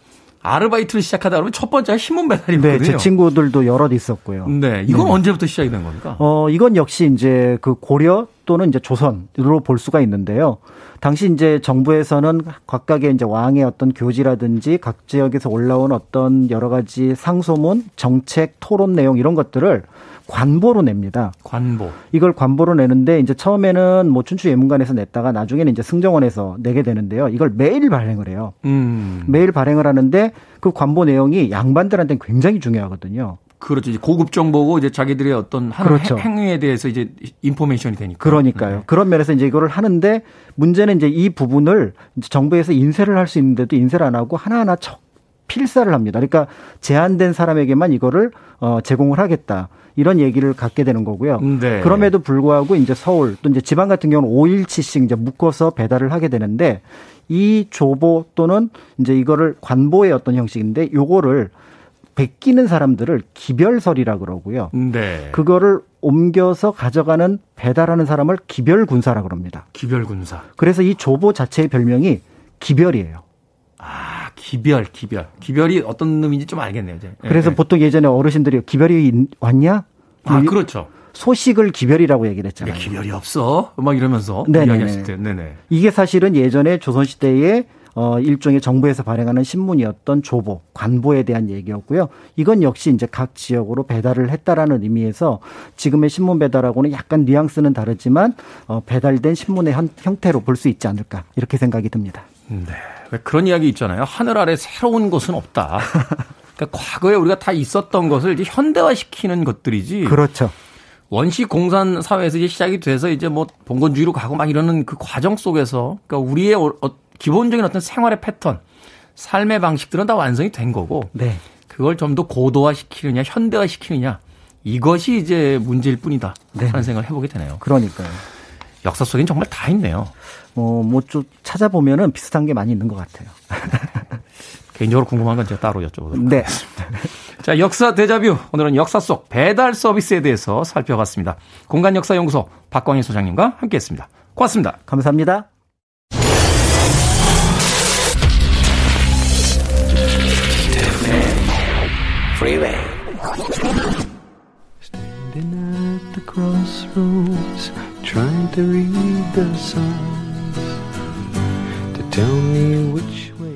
Speaker 1: 아르바이트를 시작하다 보면 첫 번째가 신문 배달이거든요.
Speaker 3: 네, 제 친구들도 여럿 있었고요.
Speaker 1: 네, 이건 네. 언제부터 시작이 된 겁니까?
Speaker 3: 어, 이건 역시 이제 그 고려 또는 이제 조선으로 볼 수가 있는데요. 당시 이제 정부에서는 각각의 이제 왕의 어떤 교지라든지 각 지역에서 올라온 어떤 여러 가지 상소문, 정책, 토론 내용 이런 것들을 관보로 냅니다.
Speaker 1: 관보.
Speaker 3: 이걸 관보로 내는데 이제 처음에는 뭐 춘추 예문관에서 냈다가 나중에는 이제 승정원에서 내게 되는데요. 이걸 매일 발행을 해요. 음. 매일 발행을 하는데 그 관보 내용이 양반들한테는 굉장히 중요하거든요.
Speaker 1: 그렇죠. 이제 고급 정보고 이제 자기들의 어떤 하는 그렇죠. 행위에 대해서 이제 인포메이션이 되니까.
Speaker 3: 그러니까요. 네. 그런 면에서 이제 이거를 하는데 문제는 이제 이 부분을 이제 정부에서 인쇄를 할 수 있는데도 인쇄를 안 하고 하나하나 척 필사를 합니다. 그러니까 제한된 사람에게만 이거를 어 제공을 하겠다. 이런 얘기를 갖게 되는 거고요. 네. 그럼에도 불구하고 이제 서울 또 이제 지방 같은 경우는 5일치씩 이제 묶어서 배달을 하게 되는데 이 조보 또는 이제 이거를 관보의 어떤 형식인데 요거를 베끼는 사람들을 기별설이라 그러고요. 네. 그거를 옮겨서 가져가는 배달하는 사람을 기별군사라 그럽니다.
Speaker 1: 기별군사.
Speaker 3: 그래서 이 조보 자체의 별명이 기별이에요.
Speaker 1: 아, 기별, 기별. 기별이 어떤 놈인지 좀 알겠네요, 이제.
Speaker 3: 그래서 네. 보통 예전에 어르신들이 기별이 왔냐?
Speaker 1: 아, 그렇죠.
Speaker 3: 소식을 기별이라고 얘기를 했잖아요.
Speaker 1: 기별이 없어? 막 이러면서 네네네. 이야기했을 때. 네네.
Speaker 3: 이게 사실은 예전에 조선시대에 어, 일종의 정부에서 발행하는 신문이었던 조보, 관보에 대한 얘기였고요. 이건 역시 이제 각 지역으로 배달을 했다라는 의미에서 지금의 신문 배달하고는 약간 뉘앙스는 다르지만 어, 배달된 신문의 형, 형태로 볼 수 있지 않을까 이렇게 생각이 듭니다.
Speaker 1: 네. 왜 그런 이야기 있잖아요. 하늘 아래 새로운 것은 없다. 그러니까 과거에 우리가 다 있었던 것을 이제 현대화시키는 것들이지.
Speaker 3: 그렇죠.
Speaker 1: 원시 공산 사회에서 이제 시작이 돼서 이제 뭐 봉건주의로 가고 막 이러는 그 과정 속에서 그러니까 우리의 어, 어, 기본적인 어떤 생활의 패턴, 삶의 방식들은 다 완성이 된 거고. 네. 그걸 좀 더 고도화시키느냐, 현대화시키느냐. 이것이 이제 문제일 뿐이다. 네. 하는 생각을 해보게 되네요.
Speaker 3: 그러니까요.
Speaker 1: 역사 속엔 정말 다 있네요.
Speaker 3: 어, 뭐좀 찾아보면은 비슷한 게 많이 있는 것 같아요.
Speaker 1: 개인적으로 궁금한 건 제가 따로 여쭤보도록
Speaker 3: 네.
Speaker 1: 자, 역사 대자뷰. 오늘은 역사 속 배달 서비스에 대해서 살펴봤습니다. 공간 역사 연구소 박광희 소장님과 함께 했습니다. 고맙습니다.
Speaker 3: 감사합니다.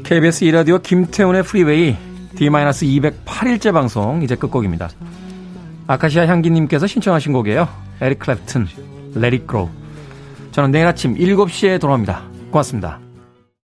Speaker 1: KBS 이라디오 김태훈의 프리웨이 D-208일째 방송 이제 끝곡입니다. 아카시아 향기님께서 신청하신 곡이에요. 에릭 클랩튼, Let It Grow. 저는 내일 아침 7시에 돌아옵니다. 고맙습니다.